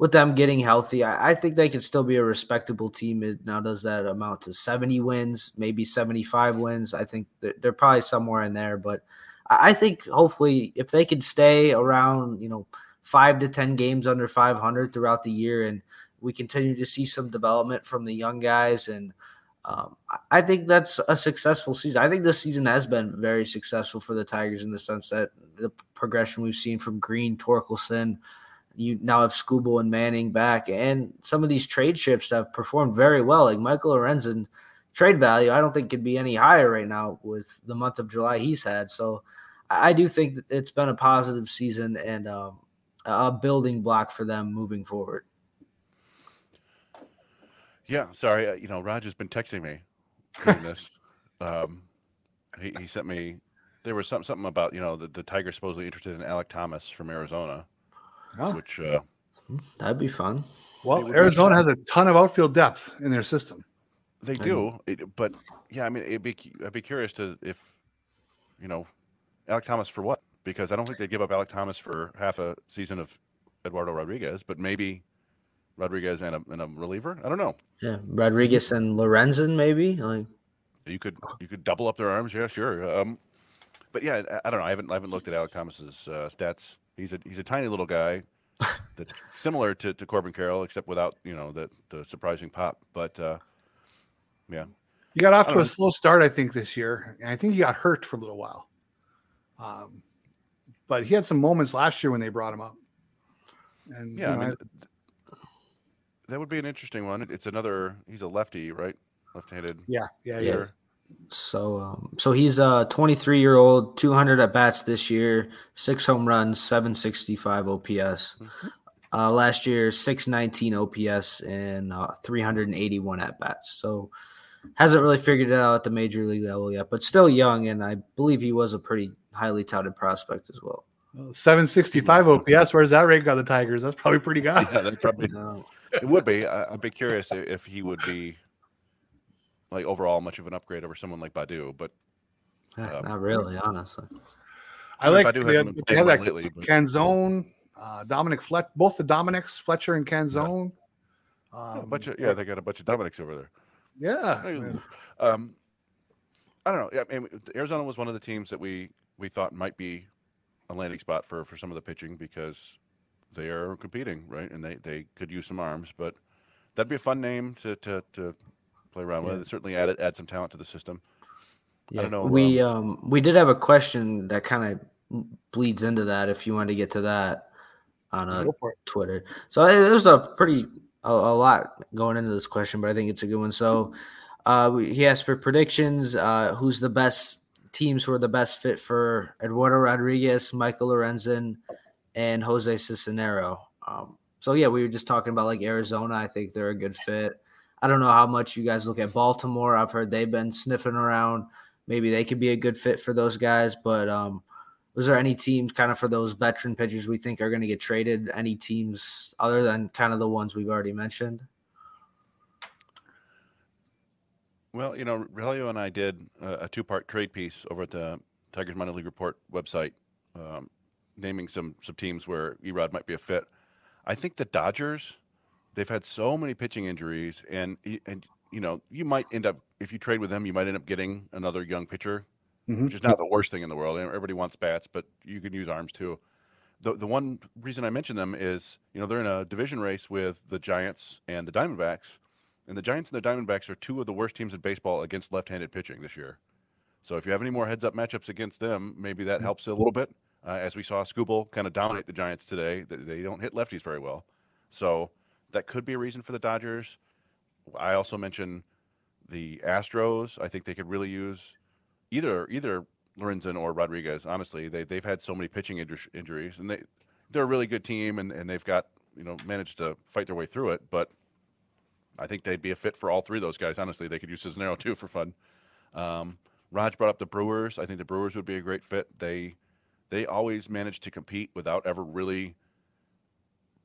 with them getting healthy, I, I think they can still be a respectable team. Now, does that amount to 70 wins, maybe 75 wins? I think they're, they're probably somewhere in there, but I think hopefully if they can stay around, you know, five to 10 games under 500 throughout the year and we continue to see some development from the young guys and um, I think that's a successful season. I think this season has been very successful for the Tigers in the sense that the progression we've seen from Greene, Torkelson, you now have Skubal and Manning back, and some of these trade ships have performed very well. Like Michael Lorenzen, trade value, I don't think could be any higher right now with the month of July he's had. So I do think it's been a positive season and um, a building block for them moving forward. Yeah, sorry. Uh, you know, Roger's been texting me this. Um, he, he sent me. There was something something about you know the, the Tigers supposedly interested in Alek Thomas from Arizona, oh. which uh, that'd be fun. Well, Arizona has a ton of outfield depth in their system. They do, it, but yeah, I mean, it'd be I'd be curious to if you know Alek Thomas for what? Because I don't think they would give up Alek Thomas for half a season of Eduardo Rodriguez, but maybe Rodriguez and a, and a reliever. I don't know. Yeah, Rodriguez and Lorenzen maybe. Like you could you could double up their arms. Yeah, sure. Um, but yeah, I, I, don't know. I haven't I haven't looked at Alek Thomas's uh, stats. He's a he's a tiny little guy that's similar to, to Corbin Carroll, except without you know the the surprising pop. But uh, yeah, he got off to a slow start, I think, this year. And I think he got hurt for a little while. Um, but he had some moments last year when they brought him up. And yeah, you know, I mean, I, that would be an interesting one. It's another. He's a lefty, right? Left-handed. Yeah, yeah, yeah. So, um, so he's a 23 year old, 200 at bats this year, six home runs, 765 OPS. Mm-hmm. Uh, last year, 619 OPS and uh, 381 at bats. So, hasn't really figured it out at the major league level yet, but still young. And I believe he was a pretty highly touted prospect as well. 765 OPS. Where's that rank on the Tigers? That's probably pretty good. Yeah, that's probably. no. It would be. I, would be curious if he would be like overall much of an upgrade over someone like Baddoo, but um, not really, honestly. I, I like Baddoo they, had, they have that lately, Canzone, uh, Dominic Fletch, both the Dominics, Fletcher and Canzone. Yeah. Um, a bunch of yeah, they got a bunch of Dominics over there. Yeah. Um, I don't know. Yeah, I mean, Arizona was one of the teams that we we thought might be a landing spot for for some of the pitching because they are competing, right? And they they could use some arms, but that'd be a fun name to to to play around yeah. with. It certainly add add some talent to the system. Yeah. I don't know. We um, um we did have a question that kind of bleeds into that. If you wanted to get to that on uh, Twitter, so there's a pretty a, a, lot going into this question, but I think it's a good one. So uh, he asked for predictions. Uh, who's the best teams who are the best fit for Eduardo Rodriguez, Michael Lorenzen, and Jose Cisnero? Um, so yeah, we were just talking about like Arizona. I think they're a good fit. I don't know how much you guys look at Baltimore. I've heard they've been sniffing around. Maybe they could be a good fit for those guys. But um, was there any teams kind of for those veteran pitchers we think are going to get traded? Any teams other than kind of the ones we've already mentioned? Well, you know, Relio and I did a, a two-part trade piece over at the Tigers Minor League Report website, um, naming some some teams where Erod might be a fit. I think the Dodgers, they've had so many pitching injuries, and and you know, you might end up if you trade with them, you might end up getting another young pitcher, mm-hmm. which is not the worst thing in the world. Everybody wants bats, but you can use arms too. the the one reason I mention them is you know they're in a division race with the Giants and the Diamondbacks, and the Giants and the Diamondbacks are two of the worst teams in baseball against left-handed pitching this year. So if you have any more heads-up matchups against them, maybe that helps a little bit. Uh, as we saw Skubal kind of dominate the Giants today, they, they don't hit lefties very well, so that could be a reason for the Dodgers. I also mentioned the Astros. I think they could really use either either Lorenzen or Rodriguez. Honestly, they they've had so many pitching inju- injuries, and they they're a really good team, and, and they've got you know managed to fight their way through it. But I think they'd be a fit for all three of those guys. Honestly, they could use Cisnero too for fun. Um, Raj brought up the Brewers. I think the Brewers would be a great fit. They they always manage to compete without ever really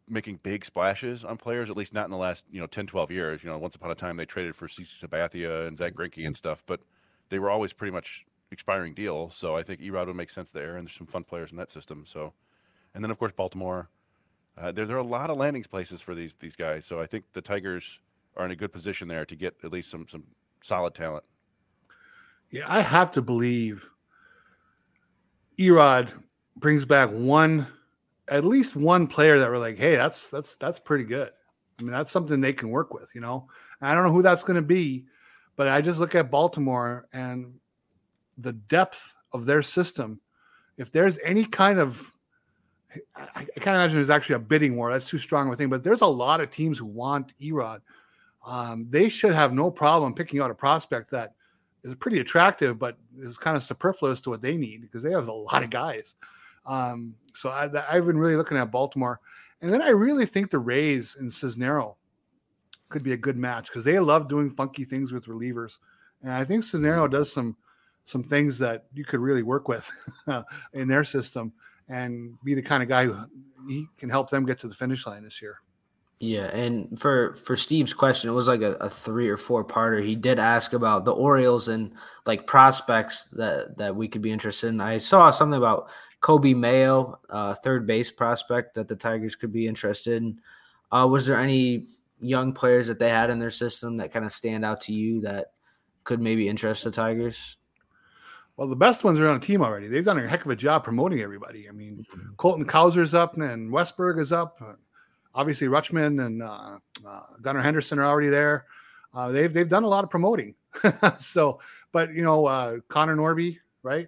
making big splashes on players, at least not in the last, you know, 10, 12 years. You know, once upon a time they traded for CC Sabathia and Zack Greinke and stuff, but they were always pretty much expiring deals. So I think Erod would make sense there, and there's some fun players in that system. So, and then of course Baltimore. Uh, there, there are a lot of landing places for these these guys. So I think the Tigers are in a good position there to get at least some some solid talent. Yeah, I have to believe Erod brings back one, at least one player that we're like, hey, that's that's that's pretty good. I mean, that's something they can work with, you know. And I don't know who that's going to be, but I just look at Baltimore and the depth of their system. If there's any kind of I, I can't imagine there's actually a bidding war. That's too strong of a thing. But there's a lot of teams who want Erod. Um, they should have no problem picking out a prospect that is pretty attractive, but is kind of superfluous to what they need because they have a lot of guys. Um, so I, have been really looking at Baltimore, and then I really think the Rays and Cisnero could be a good match because they love doing funky things with relievers, and I think Cisnero does some some things that you could really work with in their system and be the kind of guy who he can help them get to the finish line this year. Yeah, and for for Steve's question, it was like a, a, three or four parter. He did ask about the Orioles and like prospects that that we could be interested in. I saw something about Coby Mayo, uh, third base prospect that the Tigers could be interested in. Uh, was there any young players that they had in their system that kind of stand out to you that could maybe interest the Tigers? Well, the best ones are on the team already. They've done a heck of a job promoting everybody. I mean, mm-hmm. Colton Cowser's up and Westburg is up. Obviously, Rutschman and uh, uh, Gunnar Henderson are already there. Uh, they've they've done a lot of promoting. so, but you know, uh, Connor Norby, right?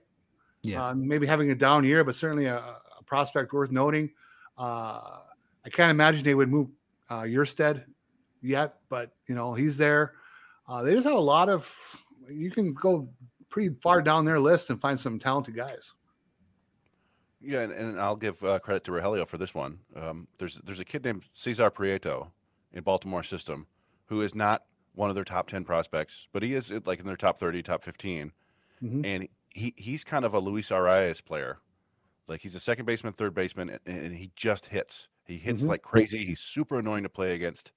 Yeah. Uh, maybe having a down year, but certainly a, a prospect worth noting. Uh, I can't imagine they would move uh, Kjerstad yet, but you know he's there. they just have a lot of. You can go pretty far down their list and find some talented guys. Yeah, and, and I'll give uh, credit to Rogelio for this one. Um, there's there's a kid named Cesar Prieto in Baltimore system who is not one of their top 10 prospects, but he is like in their top 30, top 15. Mm-hmm. And he, he's kind of a Luis Arraez player. Like he's a second baseman, third baseman, and, and he just hits. He hits mm-hmm. like crazy. He's super annoying to play against.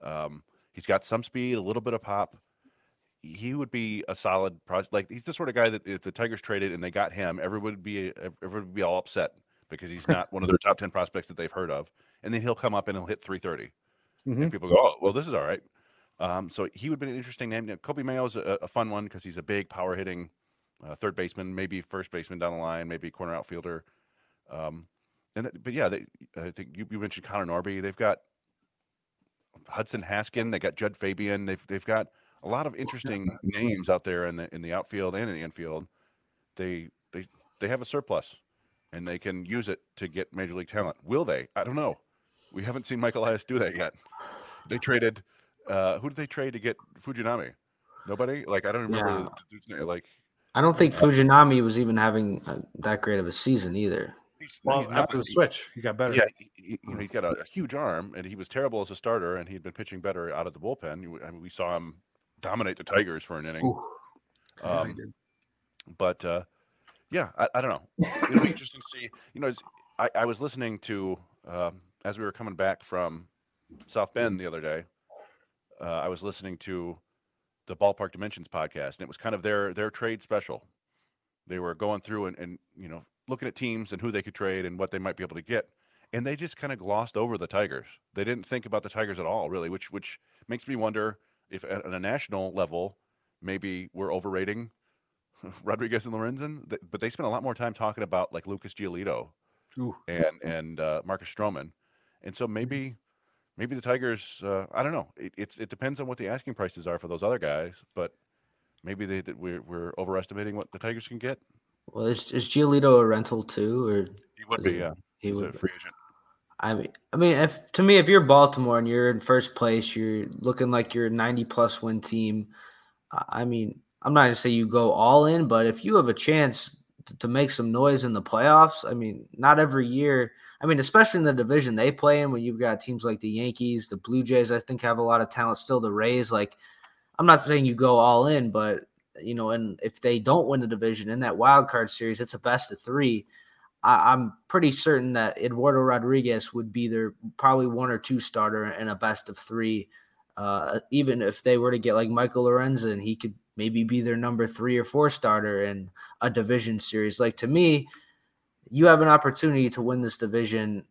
Um, he's got some speed, a little bit of pop, he would be a solid prospect. Like he's the sort of guy that if the Tigers traded and they got him, everyone would be everyone would be all upset because he's not one of their top ten prospects that they've heard of. And then he'll come up and he'll hit 330, mm-hmm. and people go, "Oh, well, this is all right." Um, so he would be an interesting name. Coby Mayo's a, a fun one because he's a big power hitting uh, third baseman, maybe first baseman down the line, maybe corner outfielder. Um, and that, but yeah, they, I think you, you mentioned Connor Norby. They've got Hudson Haskin. They got Jud Fabian. They've they've got a lot of interesting names out there in the in the outfield and in the infield. They they they have a surplus, and they can use it to get major league talent. Will they? I don't know. We haven't seen Michael Elias do that yet. They traded. Uh, who did they trade to get Fujinami? Nobody. Like I don't remember. Yeah. Like I don't think Fujinami was even having a, that great of a season either. He's, well, he's after the switch, he got better. Yeah, he, you know, he's got a, a, huge arm, and he was terrible as a starter, and he'd been pitching better out of the bullpen. I mean, we saw him dominate the Tigers for an inning. Um, but uh, yeah, I, I, don't know. It'll be interesting to see. You know, I, I was listening to um, as we were coming back from South Bend the other day. Uh, I was listening to the Ballpark Dimensions podcast, and it was kind of their their trade special. They were going through and, and you know looking at teams and who they could trade and what they might be able to get, and they just kind of glossed over the Tigers. They didn't think about the Tigers at all, really, which which makes me wonder if at a national level, maybe we're overrating Rodriguez and Lorenzen, but they spend a lot more time talking about like Lucas Giolito Ooh. and and uh, Marcus Stroman, and so maybe maybe the Tigers. Uh, I don't know. It, it's it depends on what the asking prices are for those other guys, but maybe they that we're we're overestimating what the Tigers can get. Well, is, is Giolito a rental too, or He would be, it- yeah. he He's would? a free agent. I mean, I mean, if to me, if you're Baltimore and you're in first place, you're looking like you're a 90 plus win team. I I mean, I'm not gonna say you go all in, but if you have a chance to, to make some noise in the playoffs, I mean, not every year. I mean, especially in the division they play in, when you've got teams like the Yankees, the Blue Jays, I think have a lot of talent. Still, the Rays. Like, I'm not saying you go all in, but you know, and if they don't win the division in that wild card series, it's a best of three. I, I'm pretty certain that Eduardo Rodriguez would be their probably one or two starter in a best of three. Uh, even if they were to get like Michael Lorenzen, he could maybe be their number three or four starter in a division series. Like to me, you have an opportunity to win this division.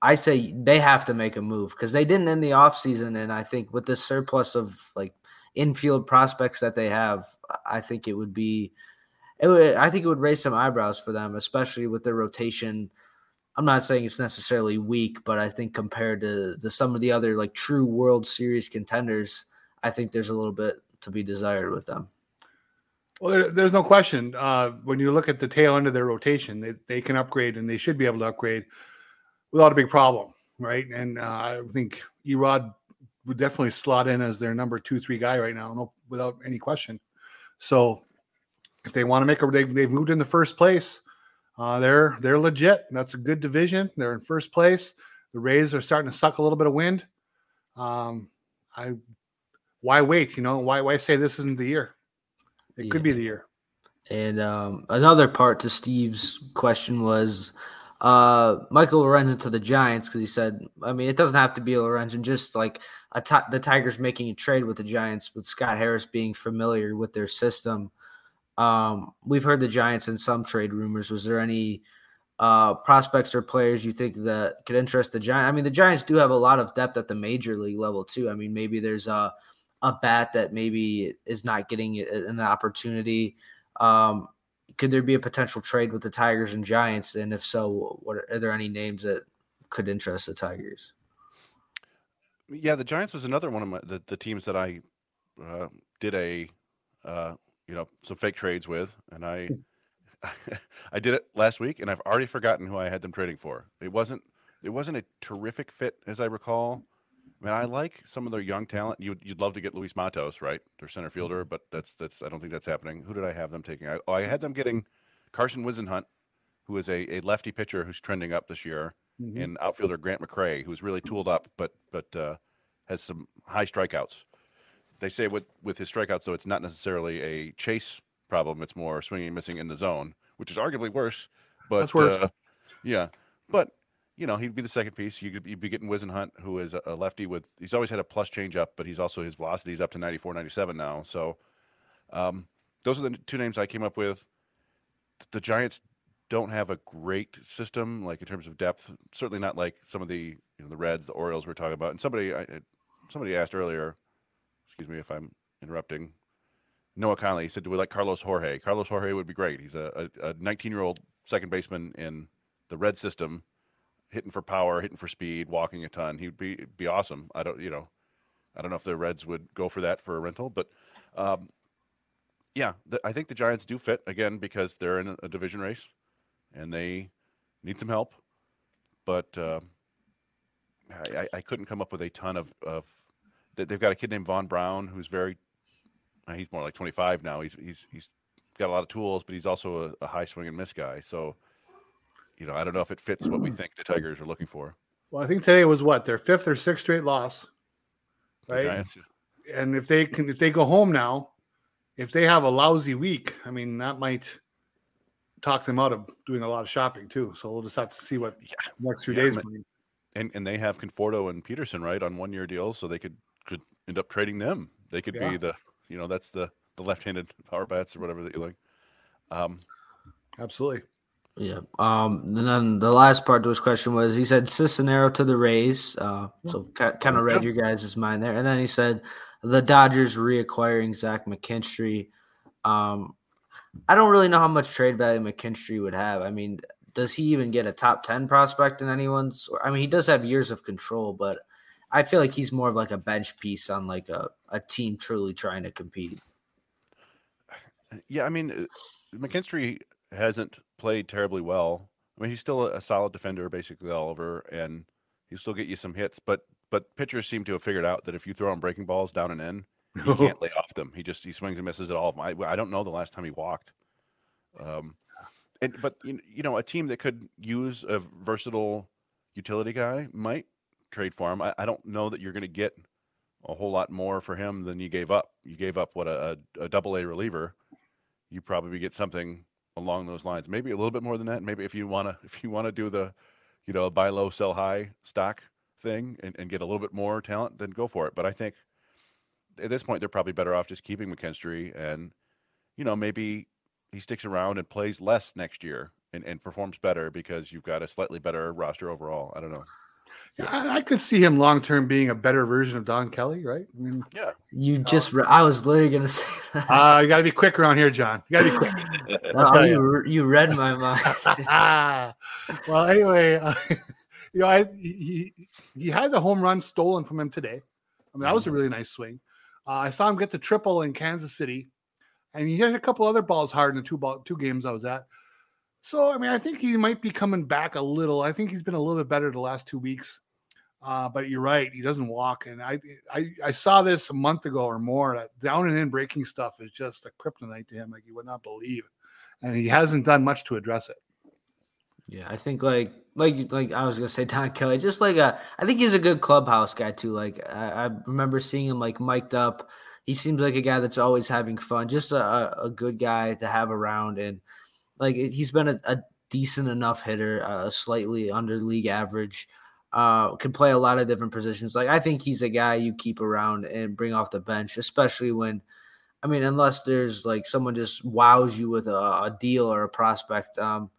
I say they have to make a move because they didn't in the offseason. And I think with this surplus of like infield prospects that they have, I think it would be would, I think it would raise some eyebrows for them, especially with their rotation. I'm not saying it's necessarily weak, but I think compared to, to some of the other like true World Series contenders, I think there's a little bit to be desired with them. Well, there, there's no question. Uh, when you look at the tail end of their rotation, they, they can upgrade and they should be able to upgrade without a big problem, right? And uh, I think Erod would definitely slot in as their number two, three guy right now, no, without any question. So if they want to make a, they, they've moved in the first place. Uh, they're they're legit. That's a good division. They're in first place. The Rays are starting to suck a little bit of wind. Um, I why wait? You know why why say this isn't the year? It could be the year. And um, another part to Steve's question was uh, Michael Lorenzen to the Giants because he said, I mean, it doesn't have to be a Lorenzen, just like a ti- the Tigers making a trade with the Giants, with Scott Harris being familiar with their system. Um, we've heard the Giants in some trade rumors. Was there any uh, prospects or players you think that could interest the Giants? I mean, the Giants do have a lot of depth at the major league level too. I mean, maybe there's a a bat that maybe is not getting an opportunity. Um, could there be a potential trade with the Tigers and Giants? And if so, what are, are there any names that could interest the Tigers? Yeah, the Giants was another one of my, the, the teams that I uh, did a uh, you know some fake trades with, and I I did it last week, and I've already forgotten who I had them trading for. It wasn't it wasn't a terrific fit as I recall. I mean, I like some of their young talent. You'd, you'd love to get Luis Matos, right? Their center fielder, but that's that's I don't think that's happening. Who did I have them taking? I, oh, I had them getting Carson Whisenhunt, who is a, a lefty pitcher who's trending up this year, Mhm. and outfielder Grant McCray, who's really tooled up, but but uh, has some high strikeouts. They say with with his strikeouts, though, it's not necessarily a chase problem. It's more swinging missing in the zone, which is arguably worse. But That's worse. Uh, yeah, but you know he'd be the second piece. You could you'd be getting Whisenhunt, who is a, lefty with he's always had a plus change up, but he's also his velocity is up to 94, 97 now. So um, those are the two names I came up with. The Giants don't have a great system, like in terms of depth. Certainly not like some of the you know the Reds, the Orioles we're talking about. And somebody I- somebody asked earlier, excuse me if I'm interrupting. Noah Conley he said, "Do we like Carlos Jorge? Carlos Jorge would be great. He's a, a, a 19 year old second baseman in the Red system, hitting for power, hitting for speed, walking a ton. He'd be be awesome. I don't, you know, I don't know if the Reds would go for that for a rental, but um, yeah, the, I think the Giants do fit again because they're in a, a division race and they need some help. But uh, I, I- couldn't come up with a ton of, of they've got a kid named Vaun Brown who's very uh, he's more like 25 now. He's he's he's got a lot of tools, but he's also a, a high swing and miss guy. So you know, I don't know if it fits what we think the Tigers are looking for. Well, I think today was what their fifth or sixth straight loss, right? Giants, And if they can, if they go home now, if they have a lousy week, I mean that might talk them out of doing a lot of shopping too. So we'll just have to see what Yeah. next few Yeah, days and and they have Conforto and Pederson right on one year deals, so they could could end up trading them. They could Yeah. be the you know that's the the left handed power bats or whatever that you like. Um, Absolutely. Yeah. Um. And then the last part to his question was he said Cisnero to the Rays. Uh. So kind of read Yeah. your guys' mind there, and then he said the Dodgers reacquiring Zach McKinstry. Um. I don't really know how much trade value McKinstry would have. I mean, does he even get a top 10 prospect in anyone's? I mean, he does have years of control, but I feel like he's more of like a bench piece on like a, a team truly trying to compete. Yeah, I mean, uh, McKinstry hasn't played terribly well. I mean, he's still a, solid defender basically all over, and he'll still get you some hits. But but pitchers seem to have figured out that if you throw him breaking balls down and in, he can't lay off them. He just he swings and misses at all of them. I, I don't know the last time he walked. Um, and but you know, a team that could use a versatile utility guy might trade for him. I, I don't know that you're going to get a whole lot more for him than you gave up. You gave up what a, a double A reliever. You probably get something along those lines. Maybe a little bit more than that. Maybe if you want to if you want to do the you know buy low sell high stock thing and, and get a little bit more talent, then go for it. But I think at this point they're probably better off just keeping McKinstry and you know maybe he sticks around and plays less next year and, and performs better because you've got a slightly better roster overall. I don't know. Yeah. I, I, could see him long term being a better version of Don Kelly, right? I mean, yeah. You just, re- I was literally going to say that. Uh, you got to be quick around here, John. You got to be quick. oh, you, you read my mind. well, anyway, uh, you know, I, he, he had the home run stolen from him today. I mean, that was a mm-hmm. really nice swing. Uh, I saw him get the triple in Kansas City and he hit a couple other balls hard in the two ball two games I was at. So I mean, I think he might be coming back a little. I think he's been a little bit better the last two weeks. Uh, but you're right, he doesn't walk. And I, I I saw this a month ago or more. That down and in breaking stuff is just a kryptonite to him, like you would not believe. And he hasn't done much to address it. Yeah, I think like like like I was gonna say Don Kelly, just like a I think he's a good clubhouse guy too. Like I, I remember seeing him like mic'd up he seems like a guy that's always having fun, just a, a good guy to have around. And like he's been a, a decent enough hitter, uh, slightly under league average. Uh, can play a lot of different positions. Like I think he's a guy you keep around and bring off the bench, especially when, I mean, unless there's like someone just wows you with a, a deal or a prospect. Um,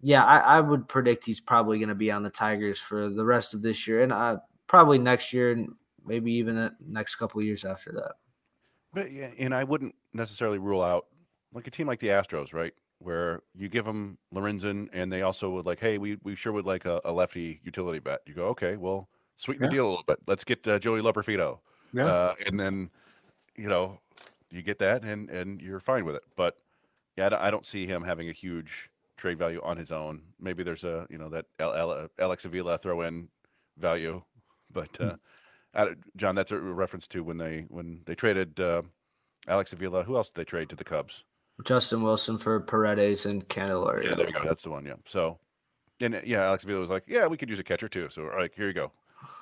yeah, I, I, would predict he's probably going to be on the Tigers for the rest of this year and uh, probably next year and maybe even the next couple years after that. But yeah, and I wouldn't necessarily rule out like a team like the Astros, right? Where you give them Lorenzen, and they also would like, hey, we we sure would like a, a lefty utility bet. You go, okay, well, sweeten yeah. the deal a little bit. Let's get uh, Joey Loperfido, yeah, uh, and then you know you get that, and and you're fine with it. But yeah, I don't see him having a huge trade value on his own. Maybe there's a you know that L- L- Alex Avila throw in value, but uh, mm. John, that's a reference to when they when they traded uh, Alex Avila. Who else did they trade to the Cubs? Justin Wilson for Paredes and Candelario. Yeah, there you go. That's the one. Yeah. So, and yeah, Alex Avila was like, "Yeah, we could use a catcher too." So, like, here you go.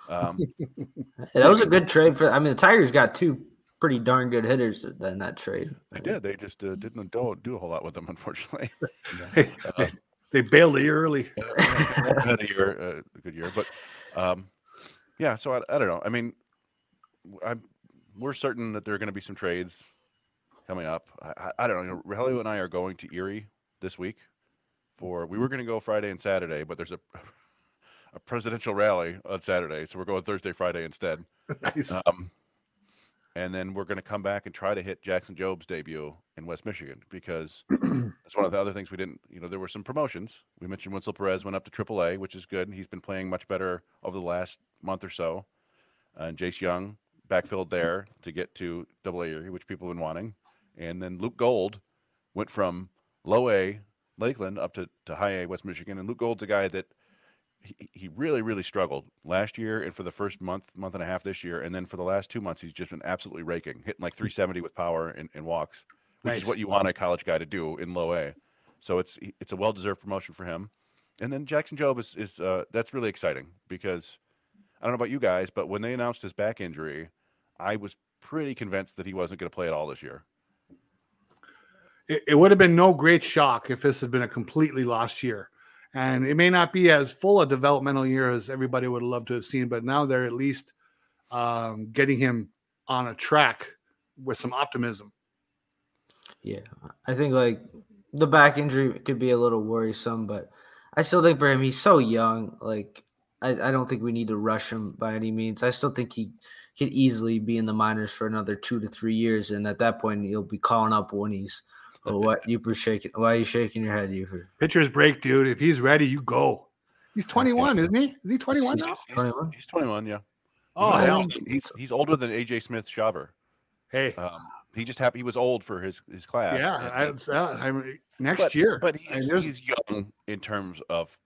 Um, that was a good trade for. I mean, the Tigers got two pretty darn good hitters in that trade. They did. They just uh, didn't do, do a whole lot with them, unfortunately. uh, they bailed a year early. had a year, uh, a good year, but um, yeah, so I, I don't know. I mean, I'm we're certain that there are going to be some trades coming up. I, I don't know. Rogelio and I are going to Erie this week for. We were going to go Friday and Saturday, but there's a a presidential rally on Saturday, so we're going Thursday, Friday instead. nice. Um, and then we're going to come back and try to hit Jackson Jobe's debut in West Michigan because that's one of the other things we didn't. You know, there were some promotions. We mentioned Wenceel Perez went up to AAA, which is good. He's been playing much better over the last month or so. Uh, and Jace Jung backfilled there to get to AA, which people have been wanting. And then Luke Gold went from low A Lakeland up to, to high A West Michigan. And Luke Gold's a guy that he, he really, really struggled last year and for the first month, month and a half this year. And then for the last two months, he's just been absolutely raking, hitting like 370 with power and, and walks, which nice. is what you want a college guy to do in low A. So it's it's a well deserved promotion for him. And then Jackson Jobe is, is uh, that's really exciting because I don't know about you guys, but when they announced his back injury, I was pretty convinced that he wasn't going to play at all this year. It, it would have been no great shock if this had been a completely lost year. And it may not be as full a developmental year as everybody would love to have seen, but now they're at least um, getting him on a track with some optimism. Yeah, I think like the back injury could be a little worrisome, but I still think for him, he's so young. Like, I, I don't think we need to rush him by any means. I still think he could easily be in the minors for another two to three years, and at that point, he'll be calling up when he's Oh, what you shaking? Why are you shaking your head, Ufer? Pitcher's break, dude. If he's ready, you go. He's 21, isn't he? Is he 21 He's, now? he's- 21? he's 21, yeah. Oh, he's, hell. older than- he's he's older than AJ Smith-Shawver. Hey, Um, he just happened he was old for his his class. yeah. and- I, and- uh, I'm, next but, year. but he's, he's young in terms of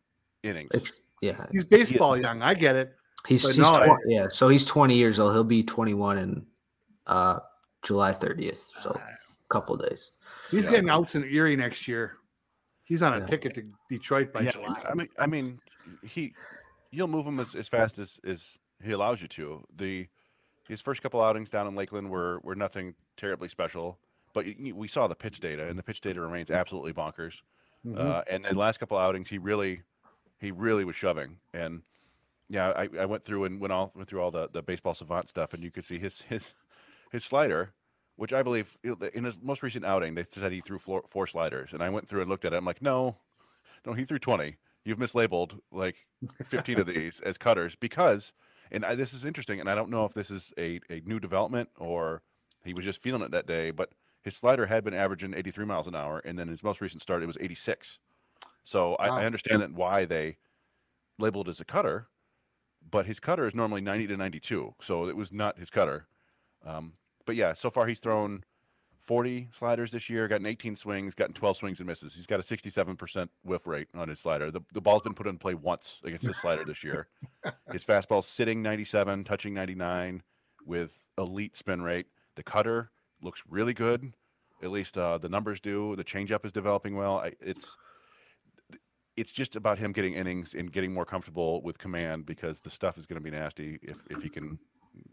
innings. It's yeah. he's baseball young. I get it. He's, he's no, twen- yeah. So he's 20 years old. He'll be 21 in uh July 30th. So Uh, a couple days. He's Yeah. getting outs in Erie next year. He's on a Yeah. ticket to Detroit by yeah, July. I mean, I mean, he you'll move him as, as fast as, as he allows you to. The his first couple outings down in Lakeland were were nothing terribly special, but y- y- we saw the pitch data, and the pitch data remains absolutely bonkers. Mhm. Uh, and the last couple outings, he really he really was shoving. And yeah, I, I went through and went all went through all the, the baseball savant stuff, and you could see his his his slider, which I believe in his most recent outing, they said he threw four, four sliders, and I went through and looked at it. I'm like, no, no, he threw 20. You've mislabeled like 15 of these as cutters because, and I, this is interesting, and I don't know if this is a, a new development or he was just feeling it that day, but his slider had been averaging 83 miles an hour, and then his most recent start it was 86. So I, Wow. I understand that why they labeled it as a cutter, but his cutter is normally 90 to 92, so it was not his cutter. Um, but yeah, so far he's thrown 40 sliders this year, gotten 18 swings, gotten 12 swings and misses. He's got a 67% whiff rate on his slider. The, the ball's been put in play once against the slider this year. His fastball's sitting 97, touching 99 with elite spin rate. The cutter looks really good. At least uh, the numbers do. The changeup is developing well. I, it's it's just about him getting innings and getting more comfortable with command because the stuff is going to be nasty if, if he can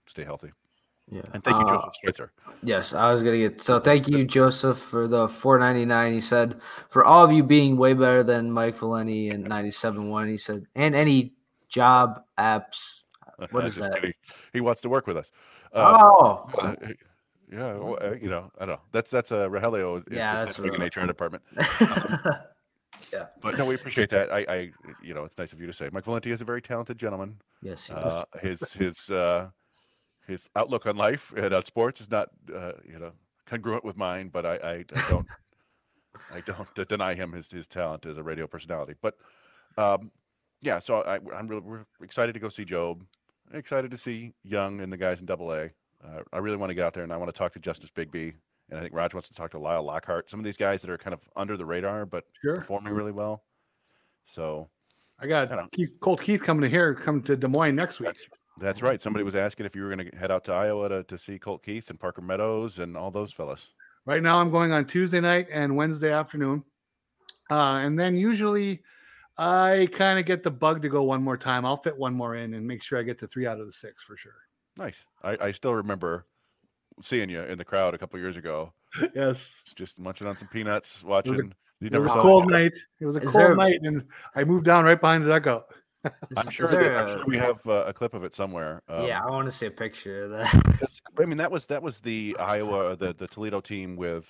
stay healthy. Yeah. And thank you, Uh, Joseph Schweitzer. Yes, I was gonna get so thank you, Joseph, for the four ninety nine. He said, for all of you being way better than Mike Valenti and ninety seven one, he said, and any job apps. What is that? kidding. He wants to work with us. Um, oh, uh, yeah, well, uh, you know, I don't know. That's that's uh, Rogelio is Yeah, the that's sniffing Rogelio. HR department. yeah. But no, we appreciate that. I, I, you know, it's nice of you to say. Mike Valenti is a very talented gentleman. Yes, he Uh, his his uh, his outlook on life and on sports is not, uh, you know, congruent with mine. But I, I, I don't, I don't deny him his his talent as a radio personality. But um, yeah, so I, I'm really we're excited to go see Jobe. Excited to see Jung and the guys in Double A. Uh, I really want to get out there and I want to talk to Justice Bigbie. And I think Raj wants to talk to Lyle Lockhart. Some of these guys that are kind of under the radar, but Sure. performing really well. So I got I Keith, Colt Keith coming to here, come to Des Moines next week. That's that's right. Somebody was asking if you were going to head out to Iowa to, to see Colt Keith and Parker Meadows and all those fellas. Right now, I'm going on Tuesday night and Wednesday afternoon. Uh, and then usually I kind of get the bug to go one more time. I'll fit one more in and make sure I get to three out of the six for sure. Nice. I, I still remember seeing you in the crowd a couple years ago, Yes. just munching on some peanuts, watching. you It never was a saw cold night. It was a Is cold there- night, and I moved down right behind the dugout. I'm sure, there that, I'm sure we have uh, a clip of it somewhere. Um, yeah, I want to see a picture of that. 'cause, I mean, that was that was the Iowa, the the Toledo team with.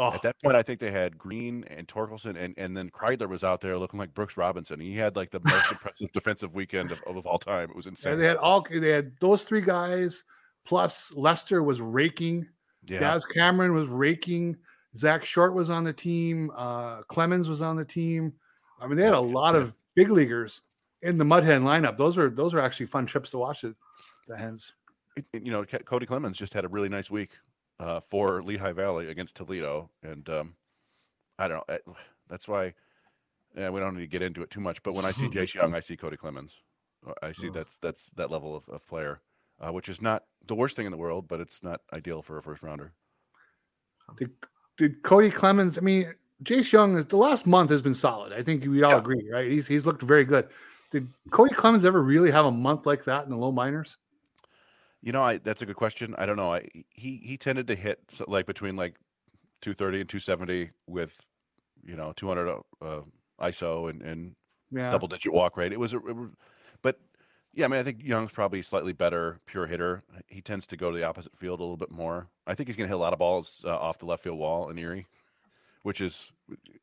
Oh, At that point, I think they had Greene and Torkelson, and, and then Kreidler was out there looking like Brooks Robinson. He had like the most impressive defensive weekend of, of all time. It was and insane. they had all they had those three guys plus Lester was raking. yeah, Daz Cameron was raking. Zack Short was on the team. Uh, Clemens was on the team. I mean, they had a lot Yeah. of big leaguers in the Mud Hen lineup. Those are those are actually fun trips to watch. It, the Hens. it- it- you know, Kody Clemens just had a really nice week uh, for Lehigh Valley against Toledo, and um, I don't know. eh, That's why yeah, we don't need to get into it too much. But when I see Jace Jung, I see Kody Clemens. Uh, I see Oh. that's that's that level of, of player, uh, which is not the worst thing in the world, but it's not ideal for a first rounder. Did, did Kody Clemens? I mean, Jace Young. is The last month has been solid. I think we all Yeah. agree, right? He's he's looked very good. Did Kody Clemens ever really have a month like that in the low minors? You know, I that's a good question. I don't know. I he he tended to hit so, like between like 230 and 270 with you know 200 uh, ISO and and Yeah. double digit walk rate. It was, a, it but yeah, I mean, I think Jung's probably slightly better pure hitter. He tends to go to the opposite field a little bit more. I think he's going to hit a lot of balls uh, off the left field wall in Erie, which is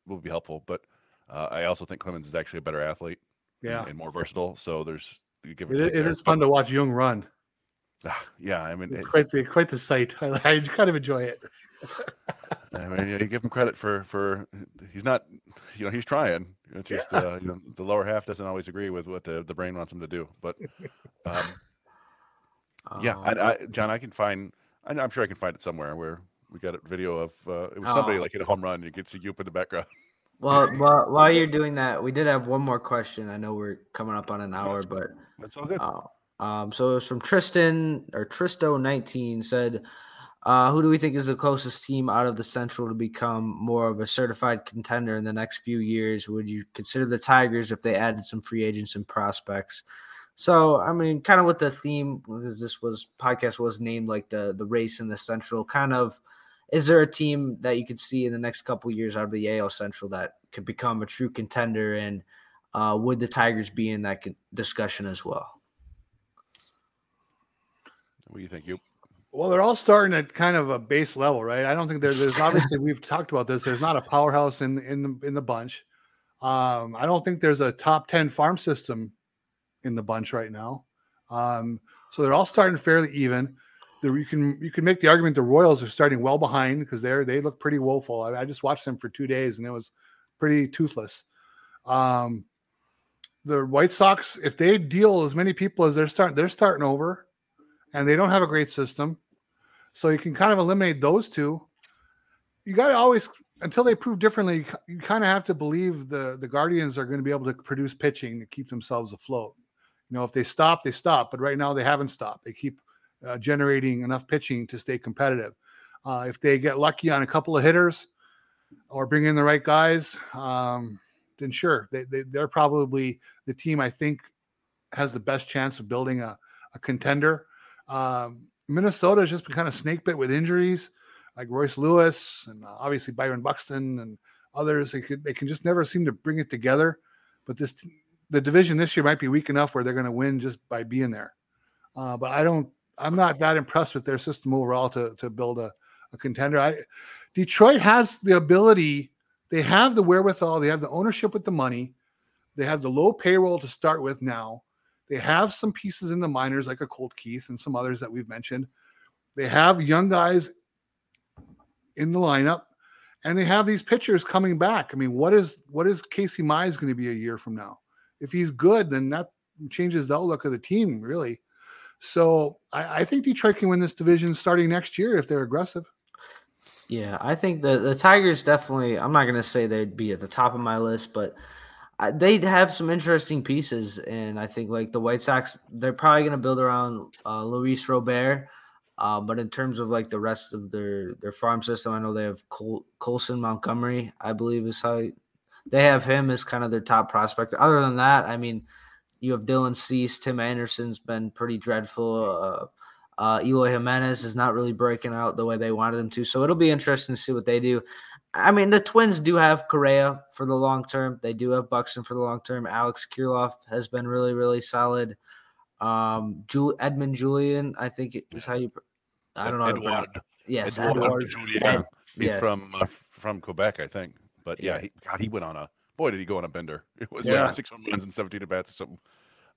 will be helpful. But uh, I also think Clemens is actually a better athlete Yeah. and, more versatile. So there's you give or It, it there. is fun to watch Jung run. Ah, yeah, I mean, It's it- quite the quite the sight. I, I kind of enjoy it. I mean, you give him credit for for he's not, you know, he's trying. It's just yeah. uh, you know the lower half doesn't always agree with what the, the brain wants him to do. But um, yeah, I, I, um John, I can find. I'm sure I can find it somewhere where we got a video of uh, it was somebody oh. like hit a home run. You can see Yoop in the background. Well, while, while you're doing that, we did have one more question. I know we're coming up on an hour, that's, but that's all good. Uh, um, so it was from Tristan or Tristo19 said, uh, who do we think is the closest team out of the Central to become more of a certified contender in the next few years? Would you consider the Tigers if they added some free agents and prospects? So, I mean, kind of with the theme, because this was podcast was named like the the race in the Central. Kind of, is there a team that you could see in the next couple years out of the AL Central that could become a true contender? And uh, would the Tigers be in that discussion as well? What do you think, you? Well, they're all starting at kind of a base level, right? I don't think there's, there's obviously we've talked about this. There's not a powerhouse in in the in the bunch. Um, I don't think there's a top ten farm system in the bunch right now. Um, so they're all starting fairly even. The, you can you can make the argument the Royals are starting well behind because they're they look pretty woeful. I, I, just watched them for two days and it was pretty toothless. Um, the White Sox, if they deal as many people as they're starting, they're starting over, and they don't have a great system. So you can kind of eliminate those two. You got to always until they prove differently. You kind of have to believe the the Guardians are going to be able to produce pitching to keep themselves afloat. You know, if they stop, they stop. But right now they haven't stopped. They keep uh, generating enough pitching to stay competitive. Uh, if they get lucky on a couple of hitters or bring in the right guys, um, then sure, they, they, they're probably the team I think has the best chance of building a, a contender. Um, Minnesota has just been kind of snake bit with injuries, like Royce Lewis and uh, obviously Byron Buxton and others. They could they can just never seem to bring it together. But this the division this year might be weak enough where they're going to win just by being there. Uh, but I don't. I'm not that impressed with their system overall to to build a, a contender. I Detroit has the ability. They have the wherewithal. They have the ownership with the money. They have the low payroll to start with now. They have some pieces in the minors like a Colt Keith and some others that we've mentioned. They have young guys in the lineup, and they have these pitchers coming back. I mean, what is what is Casey Mize going to be a year from now? If he's good, then that changes the outlook of the team, really. So I, I think Detroit can win this division starting next year if they're aggressive. Yeah, I think the the Tigers definitely. I'm not going to say they'd be at the top of my list, but they have some interesting pieces, and I think like the White Sox, they're probably going to build around uh, Luis Robert. Uh, but in terms of like the rest of their their farm system, I know they have Col- Colson Montgomery, I believe is how they have him as kind of their top prospect. Other than that, I mean, you have Dylan Cease, Tim Anderson's been pretty dreadful. Uh, uh, Eloy Jimenez is not really breaking out the way they wanted him to, so it'll be interesting to see what they do. I mean, the Twins do have Correa for the long term. They do have Buxton for the long term. Alex Kirilloff has been really, really solid. Um, Jul- Edmund Julian, I think is how you. I don't know. Edouard. Yes, Edouard, Edouard Julien. Ed, He's yeah. from uh, from Quebec, I think. But yeah, he, God, he went on a boy. Did he go on a bender? It was yeah. six home runs and seventeen at bats. Something.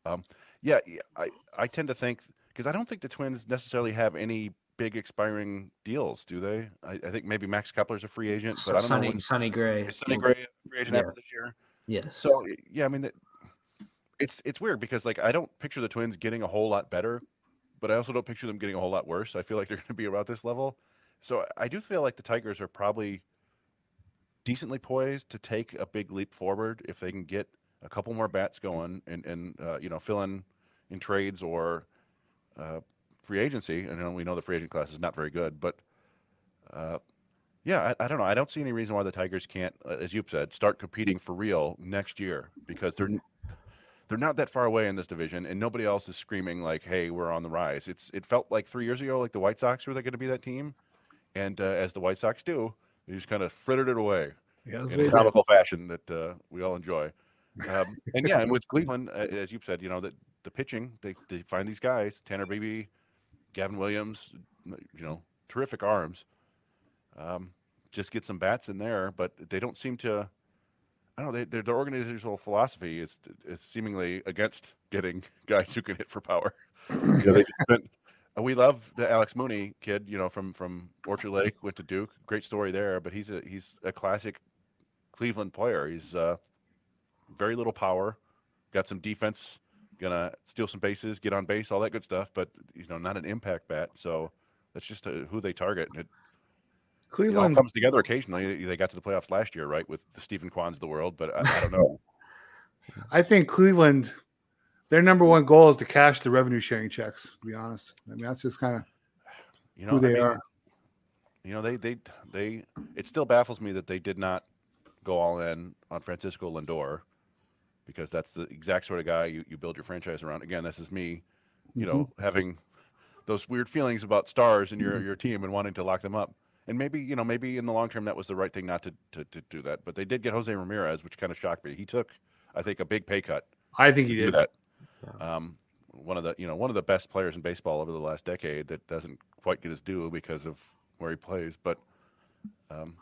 Um, yeah, I I tend to think because I don't think the Twins necessarily have any big expiring deals, do they? I, I think maybe Max Kepler's a free agent, but I don't Sonny, know. When, Sonny Gray. Is Sonny Gray free agent yeah. after this year? Yes. So yeah, I mean, it's it's weird because like I don't picture the Twins getting a whole lot better, but I also don't picture them getting a whole lot worse. I feel like they're going to be about this level. So I do feel like the Tigers are probably decently poised to take a big leap forward if they can get a couple more bats going and and uh, you know fill in in trades or uh, free agency, and we know the free agent class is not very good, but uh, yeah, I, I, don't know. I don't see any reason why the Tigers can't, uh, as you said, start competing for real next year because they're they're not that far away in this division, and nobody else is screaming like, "Hey, we're on the rise." It's it felt like three years ago, like the White Sox were they going to be that team, and uh, as the White Sox do, they just kind of frittered it away in a comical fashion that uh, we all enjoy. Um, and yeah, and with Cleveland, uh, as you've said, you know that the pitching, they, they find these guys, Tanner Bibee, Gavin Williams, you know, terrific arms. Um, just get some bats in there, but they don't seem to. I don't know. They, their, their organizational philosophy is is seemingly against getting guys who can hit for power. you know, they spent we love the Alex Mooney kid, you know, from from Orchard Lake, went to Duke. Great story there, but he's a he's a classic Cleveland player. He's uh, very little power, got some defense, gonna steal some bases, get on base, all that good stuff. But you know, not an impact bat. So that's just a, who they target. It, Cleveland you know, comes together occasionally. They got to the playoffs last year, right, with the Steven Kwans of the world. But I, I don't know. I think Cleveland, their number one goal is to cash the revenue sharing checks. To be honest, I mean that's just kind of you know who they I mean, are. You know, they they they. It still baffles me that they did not go all in on Francisco Lindor because that's the exact sort of guy you, you build your franchise around. Again, this is me, you mm-hmm. know, having those weird feelings about stars in your mm-hmm. your team and wanting to lock them up. And maybe you know, maybe in the long term that was the right thing not to, to, to do that. But they did get Jose Ramirez, which kind of shocked me. He took, I think, a big pay cut. I think he did that. Yeah. Um, one of the you know one of the best players in baseball over the last decade that doesn't quite get his due because of where he plays. But um,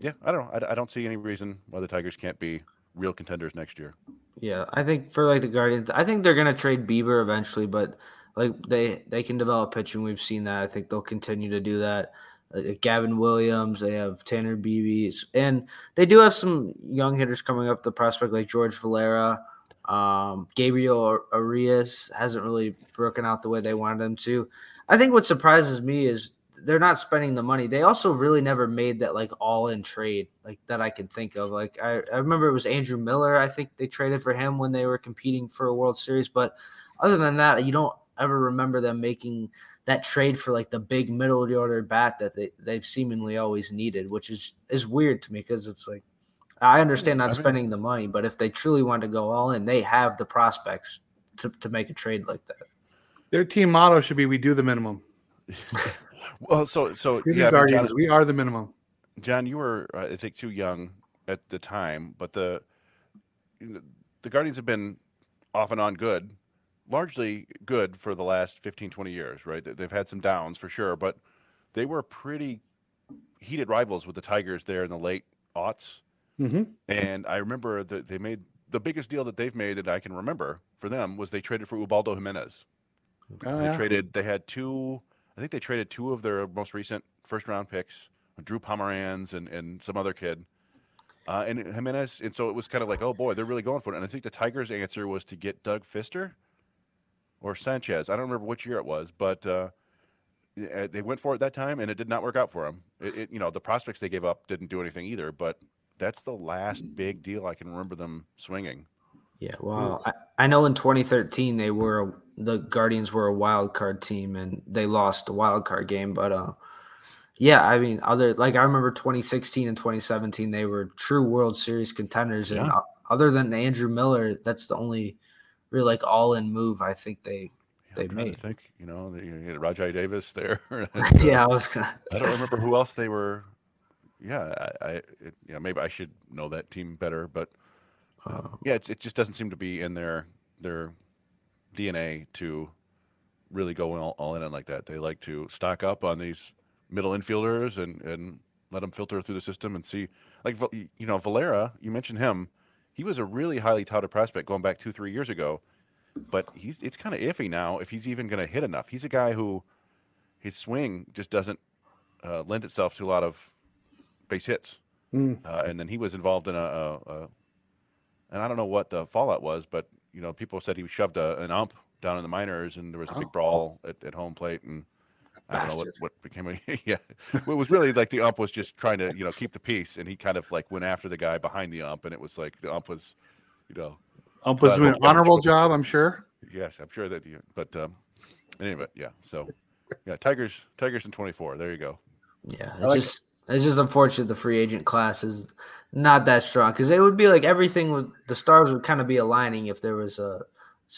yeah, I don't know. I, I don't see any reason why the Tigers can't be real contenders next year. Yeah, I think for like the Guardians, I think they're gonna trade Bieber eventually, but like they they can develop pitching. We've seen that. I think they'll continue to do that. Uh, Gavin Williams, they have Tanner Bibee, and they do have some young hitters coming up. The prospect like George Valera, um, Gabriel Arias hasn't really broken out the way they wanted him to. I think what surprises me is they're not spending the money. They also really never made that like all in trade like that I can think of. Like I, I remember it was Andrew Miller. I think they traded for him when they were competing for a World Series. But other than that, you don't ever remember them making that trade for like the big middle of the order bat that they, they've seemingly always needed, which is is weird to me because it's like I understand not spending the money, but if they truly want to go all in, they have the prospects to, to make a trade like that. Their team motto should be we do the minimum. Well, so so yeah, Guardians, John, we are the minimum. John, you were uh, I think too young at the time, but the the Guardians have been off and on good, largely good for the last 15 20 years, right? They've had some downs for sure, but they were pretty heated rivals with the Tigers there in the late aughts. Mm-hmm. And I remember that they made the biggest deal that they've made that I can remember for them was they traded for Ubaldo Jimenez. Oh, they yeah. traded. They had two I think they traded two of their most recent first round picks, Drew Pomeranz and, and some other kid. Uh, and Jimenez, and so it was kind of like, oh boy, they're really going for it. And I think the Tigers' answer was to get Doug Fister or Sanchez. I don't remember which year it was, but uh, they went for it that time, and it did not work out for them. It, it, you know, the prospects they gave up didn't do anything either. But that's the last big deal I can remember them swinging. Yeah, well, I, I know in 2013 they were the Guardians were a wild card team and they lost the wild card game, but uh, yeah, I mean, other like I remember 2016 and 2017 they were true World Series contenders, and yeah. other than Andrew Miller, that's the only real like all in move I think they they made. I think you know you had Rajai Davis there. and, uh, yeah, I was. Gonna... I don't remember who else they were. Yeah, I, I it, you know maybe I should know that team better, but uh, yeah, it just doesn't seem to be in their their DNA to really go all, all in on like that. They like to stock up on these middle infielders and and let them filter through the system and see. Like you know, Valera, you mentioned him. He was a really highly touted prospect going back two three years ago, but he's it's kind of iffy now if he's even going to hit enough. He's a guy who his swing just doesn't uh, lend itself to a lot of base hits. Mm. Uh, and then he was involved in a, a, a and I don't know what the fallout was, but you know, people said he shoved a, an ump down in the minors, and there was a big oh. brawl at, at home plate, and I don't know what, what became a yeah. it was really like the ump was just trying to you know keep the peace, and he kind of like went after the guy behind the ump, and it was like the ump was, you know, ump was doing an honorable job, I'm sure. Yes, I'm sure that. You, but um, anyway, yeah. So yeah, Tigers, Tigers in 24. There you go. Yeah, it's like just it. It's just unfortunate the free agent class is not that strong because it would be like everything would the stars would kind of be aligning if there was a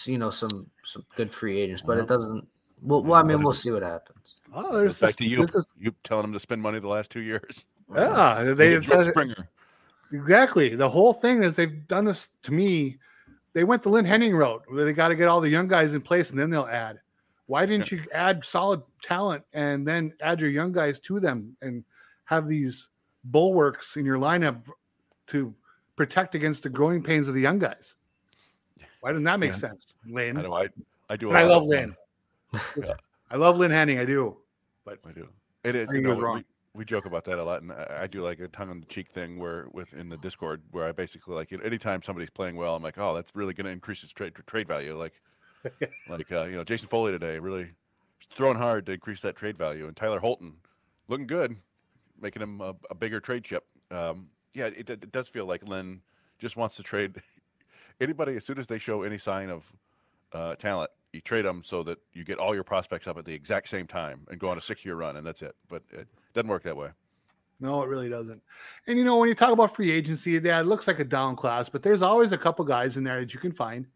you know some some good free agents, but it doesn't. Well, well I mean, we'll see what happens. Oh, there's back to you. Is, you telling them to spend money the last two years. Yeah, they Springer. Exactly. The whole thing is they've done this to me. They went the Lynn Henning route where they got to get all the young guys in place and then they'll add. Why didn't yeah. you add solid talent and then add your young guys to them and have these bulwarks in your lineup to protect against the growing pains of the young guys. Why doesn't that make yeah. sense, Lane? I know. I, I do. I love Lane. yeah. I love Lynn Henning, I do. But I do. It is. You know, was we, wrong. we joke about that a lot, and I, I do like a tongue in the cheek thing where with in the Discord where I basically like you know, anytime somebody's playing well, I'm like, oh, that's really going to increase his trade trade value. Like, like uh, you know, Jason Foley today really throwing hard to increase that trade value, and Tyler Holton looking good, making him a, a bigger trade chip. Um, yeah, it, it does feel like Lynn just wants to trade anybody as soon as they show any sign of uh, talent. You trade them so that you get all your prospects up at the exact same time and go on a six-year run, and that's it. But it doesn't work that way. No, it really doesn't. And you know, when you talk about free agency, yeah, it looks like a down class, but there's always a couple guys in there that you can find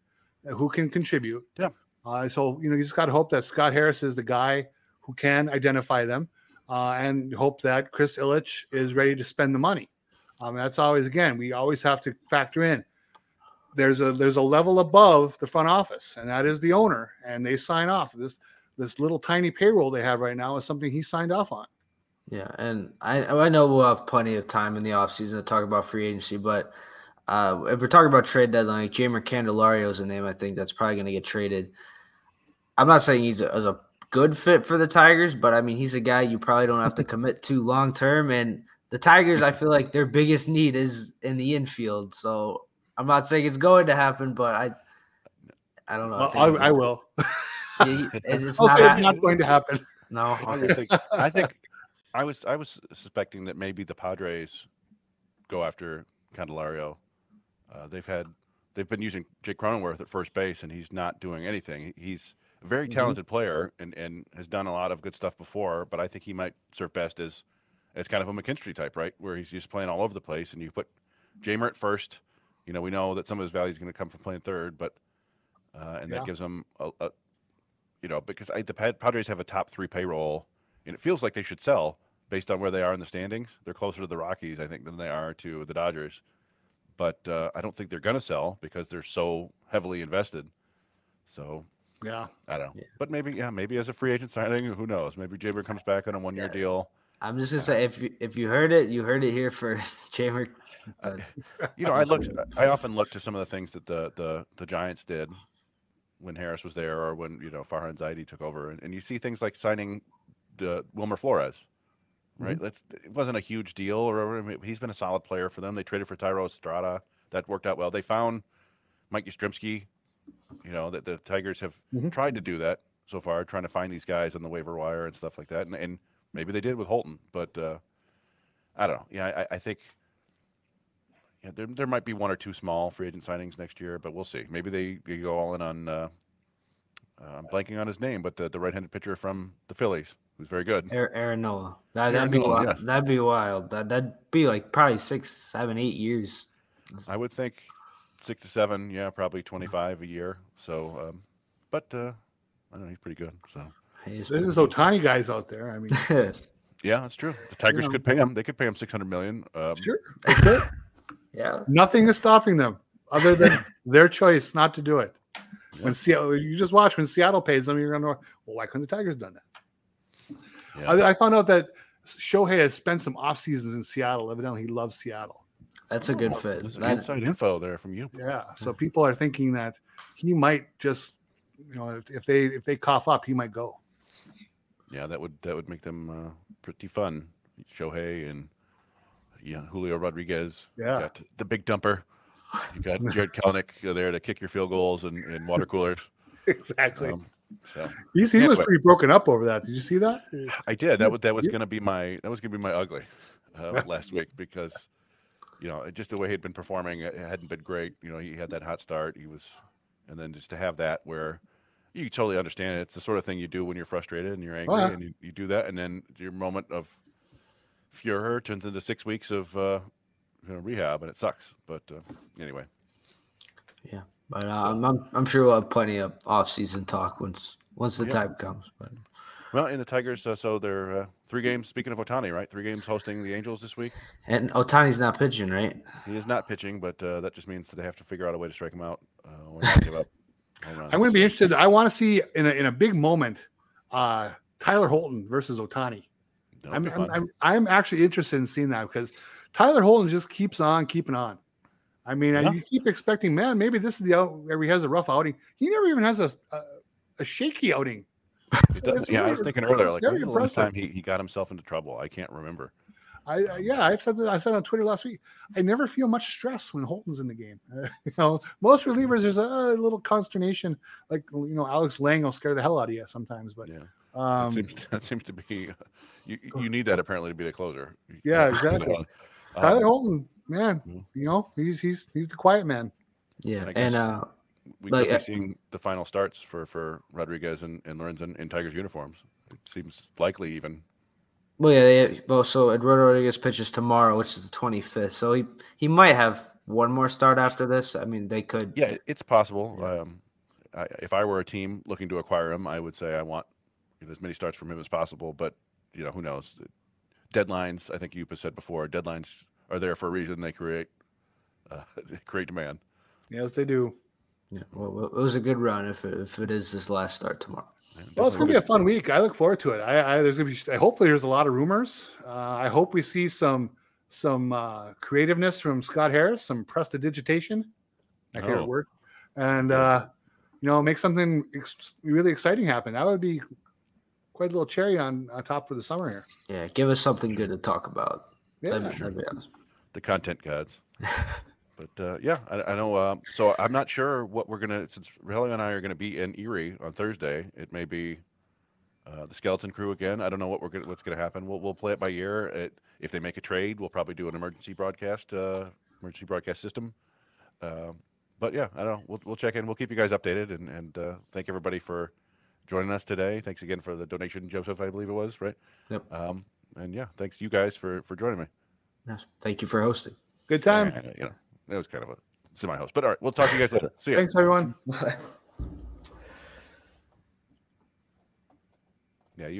who can contribute. Yeah. Uh, so you know, you just got to hope that Scott Harris is the guy who can identify them, uh, and hope that Chris Ilitch is ready to spend the money. Um, that's always again, we always have to factor in. There's a there's a level above the front office, and that is the owner, and they sign off. This this little tiny payroll they have right now is something he signed off on. Yeah, and I I know we'll have plenty of time in the offseason to talk about free agency, but uh, if we're talking about trade deadline, like Jeimer Candelario is a name I think that's probably going to get traded. I'm not saying he's a, as a good fit for the Tigers, but I mean he's a guy you probably don't have to commit to long term. And the Tigers, I feel like their biggest need is in the infield. So I'm not saying it's going to happen, but I I don't know. Well, think- I, I will. He- it's, it's I'll not, say it's not going to happen. no. I think. I think. I was. I was suspecting that maybe the Padres go after Candelario. Uh, they've had. They've been using Jake Cronenworth at first base, and he's not doing anything. He's a very Mhm. talented player, and and has done a lot of good stuff before. But I think he might serve best as as kind of a McKinstry type, right, where he's just playing all over the place, and you put Jeimer at first. You know, we know that some of his value is going to come from playing third, but uh, and that gives him a, a you know, because I, the Padres have a top three payroll, and it feels like they should sell based on where they are in the standings. They're closer to the Rockies, I think, than they are to the Dodgers. But uh, I don't think they're going to sell because they're so heavily invested. So Yeah. I don't know. Yeah. But maybe, yeah, maybe as a free agent signing, who knows? Maybe Jeimer comes back on a one-year Yeah. deal. I'm just gonna say if you, if you heard it, you heard it here first. Jeimer, Uh, you know, I look. I often look to some of the things that the the the Giants did when Harris was there, or when you know Farhan Zaidi took over, and, and you see things like signing the Wilmer Flores. Right, that's it wasn't a huge deal, or I mean, he's been a solid player for them. They traded for Thairo Estrada, that worked out well. They found Mike Yastrzemski. You know that the Tigers have Mhm. tried to do that so far, trying to find these guys on the waiver wire and stuff like that, and, and maybe they did with Holton, but uh, I don't know. Yeah, I, I think yeah, there, there might be one or two small free agent signings next year, but we'll see. Maybe they, they go all in on. Uh, uh, I'm blanking on his name, but the, the right-handed pitcher from the Phillies, who's very good. Aaron, Aaron Nola. That, Aaron that'd be Nola, wild. yes. That'd be wild. That that'd be like probably six, seven, eight years. I would think six to seven, yeah, probably 25 a year. So, um, but uh, I don't know, he's pretty good. So, Hey, it's- There's no tiny guys out there. I mean, yeah, that's true. The Tigers know. could pay him. They could pay him 600 million. Um, sure. yeah. Nothing is stopping them other than their choice not to do it. When Seattle, you just watch when Seattle pays them, you're going to, go, well, why couldn't the Tigers done that? Yeah. I, I found out that Shohei has spent some off seasons in Seattle. Evidently, he loves Seattle. That's a good Oh, fit. There's some That- inside info there from you. Yeah. So people are thinking that he might just, you know, if, if they if they cough up, he might go. Yeah, that would that would make them uh, pretty fun. Shohei and yeah, Julio Rodriguez. Yeah. got the big dumper. You got Jarred Kelenic there to kick your field goals and, and water coolers. Exactly. Um, so He's, he was pretty broken up over that. Did you see that? I did. That was that was Yeah. going to be my that was going to be my ugly uh, last week because you know just the way he'd been performing it hadn't been great. You know, he had that hot start. He was, and then just to have that where you totally understand it. It's the sort of thing you do when you're frustrated and you're angry, yeah. and you, you do that, and then your moment of furor turns into six weeks of uh, you know, rehab, and it sucks. But uh, anyway, yeah. But uh, I'm, I'm I'm sure we'll have plenty of off-season talk once once the Yeah. time comes. But well, in the Tigers, uh, so they're uh, three games. Speaking of Ohtani, right? Three games hosting the Angels this week. and Ohtani's not pitching, right? He is not pitching, but uh, that just means that they have to figure out a way to strike him out uh, or not give up. I'm going to be interested. I want to see in a, in a big moment, uh, Tyler Holton versus Ohtani. I'm, I'm. I'm I'm actually interested in seeing that because Tyler Holton just keeps on keeping on. I mean, Yeah. you keep expecting, man, maybe this is the out where he has a rough outing. He never even has a a, a shaky outing. It does, It's yeah, I was thinking earlier, like when's the last time he, he got himself into trouble? I can't remember. I I- yeah, I said that I said on Twitter last week. I never feel much stress when Holton's in the game. you know, most relievers there's a, little consternation, like you know, Alex Lange will scare the hell out of you sometimes. But Yeah, that um, seems that seems to be you. You need that apparently to be the closer. You- Yeah, you exactly. know, Tyler um, Holton, man, Mhm. you know, he's he's he's the quiet man. Yeah, I and uh, we like, could be seeing the final starts for for Rodriguez and, and Lorenzen in Tigers uniforms. It seems likely even. well, yeah, they, well, so Eduardo Rodriguez pitches tomorrow, which is the 25th. So he he might have one more start after this. I mean, they could. Yeah, it's possible. Um, I, if I were a team looking to acquire him, I would say I want you know, as many starts from him as possible. But you know, who knows? Deadlines. I think you said before. Deadlines are there for a reason. They create uh, they create demand. Yes, they do. Yeah, well, well, it was a good run if it, if it is his last start tomorrow. Well, it's gonna be a fun week. I look forward to it. I, I there's gonna be hopefully there's a lot of rumors. Uh, I hope we see some some uh, creativeness from Scott Harris, some prestidigitation. I can't Oh. word, and uh, you know, make something ex- really exciting happen. That would be quite a little cherry on, on top for the summer here. Yeah, give us something good to talk about. Yeah, That'd be- that'd be awesome. the content gods. but uh, yeah, I, I know. Um, so I'm not sure what we're gonna since Helio and I are gonna be in Erie on Thursday. It may be uh, the skeleton crew again. I don't know what we're gonna what's gonna happen. We'll we'll play it by ear. It, if they make a trade, we'll probably do an emergency broadcast uh, emergency broadcast system. Um, but yeah, I don't know. We'll we'll check in. We'll keep you guys updated and and uh, thank everybody for joining us today. Thanks again for the donation, Joseph. I believe it was right. Yep. Um, and yeah, thanks you guys for for joining me. Yes. Thank you for hosting. good time. Yeah, you know, it was kind of a semi-host, but all right, we'll talk to you guys later. See ya. Thanks everyone. Yeah, you.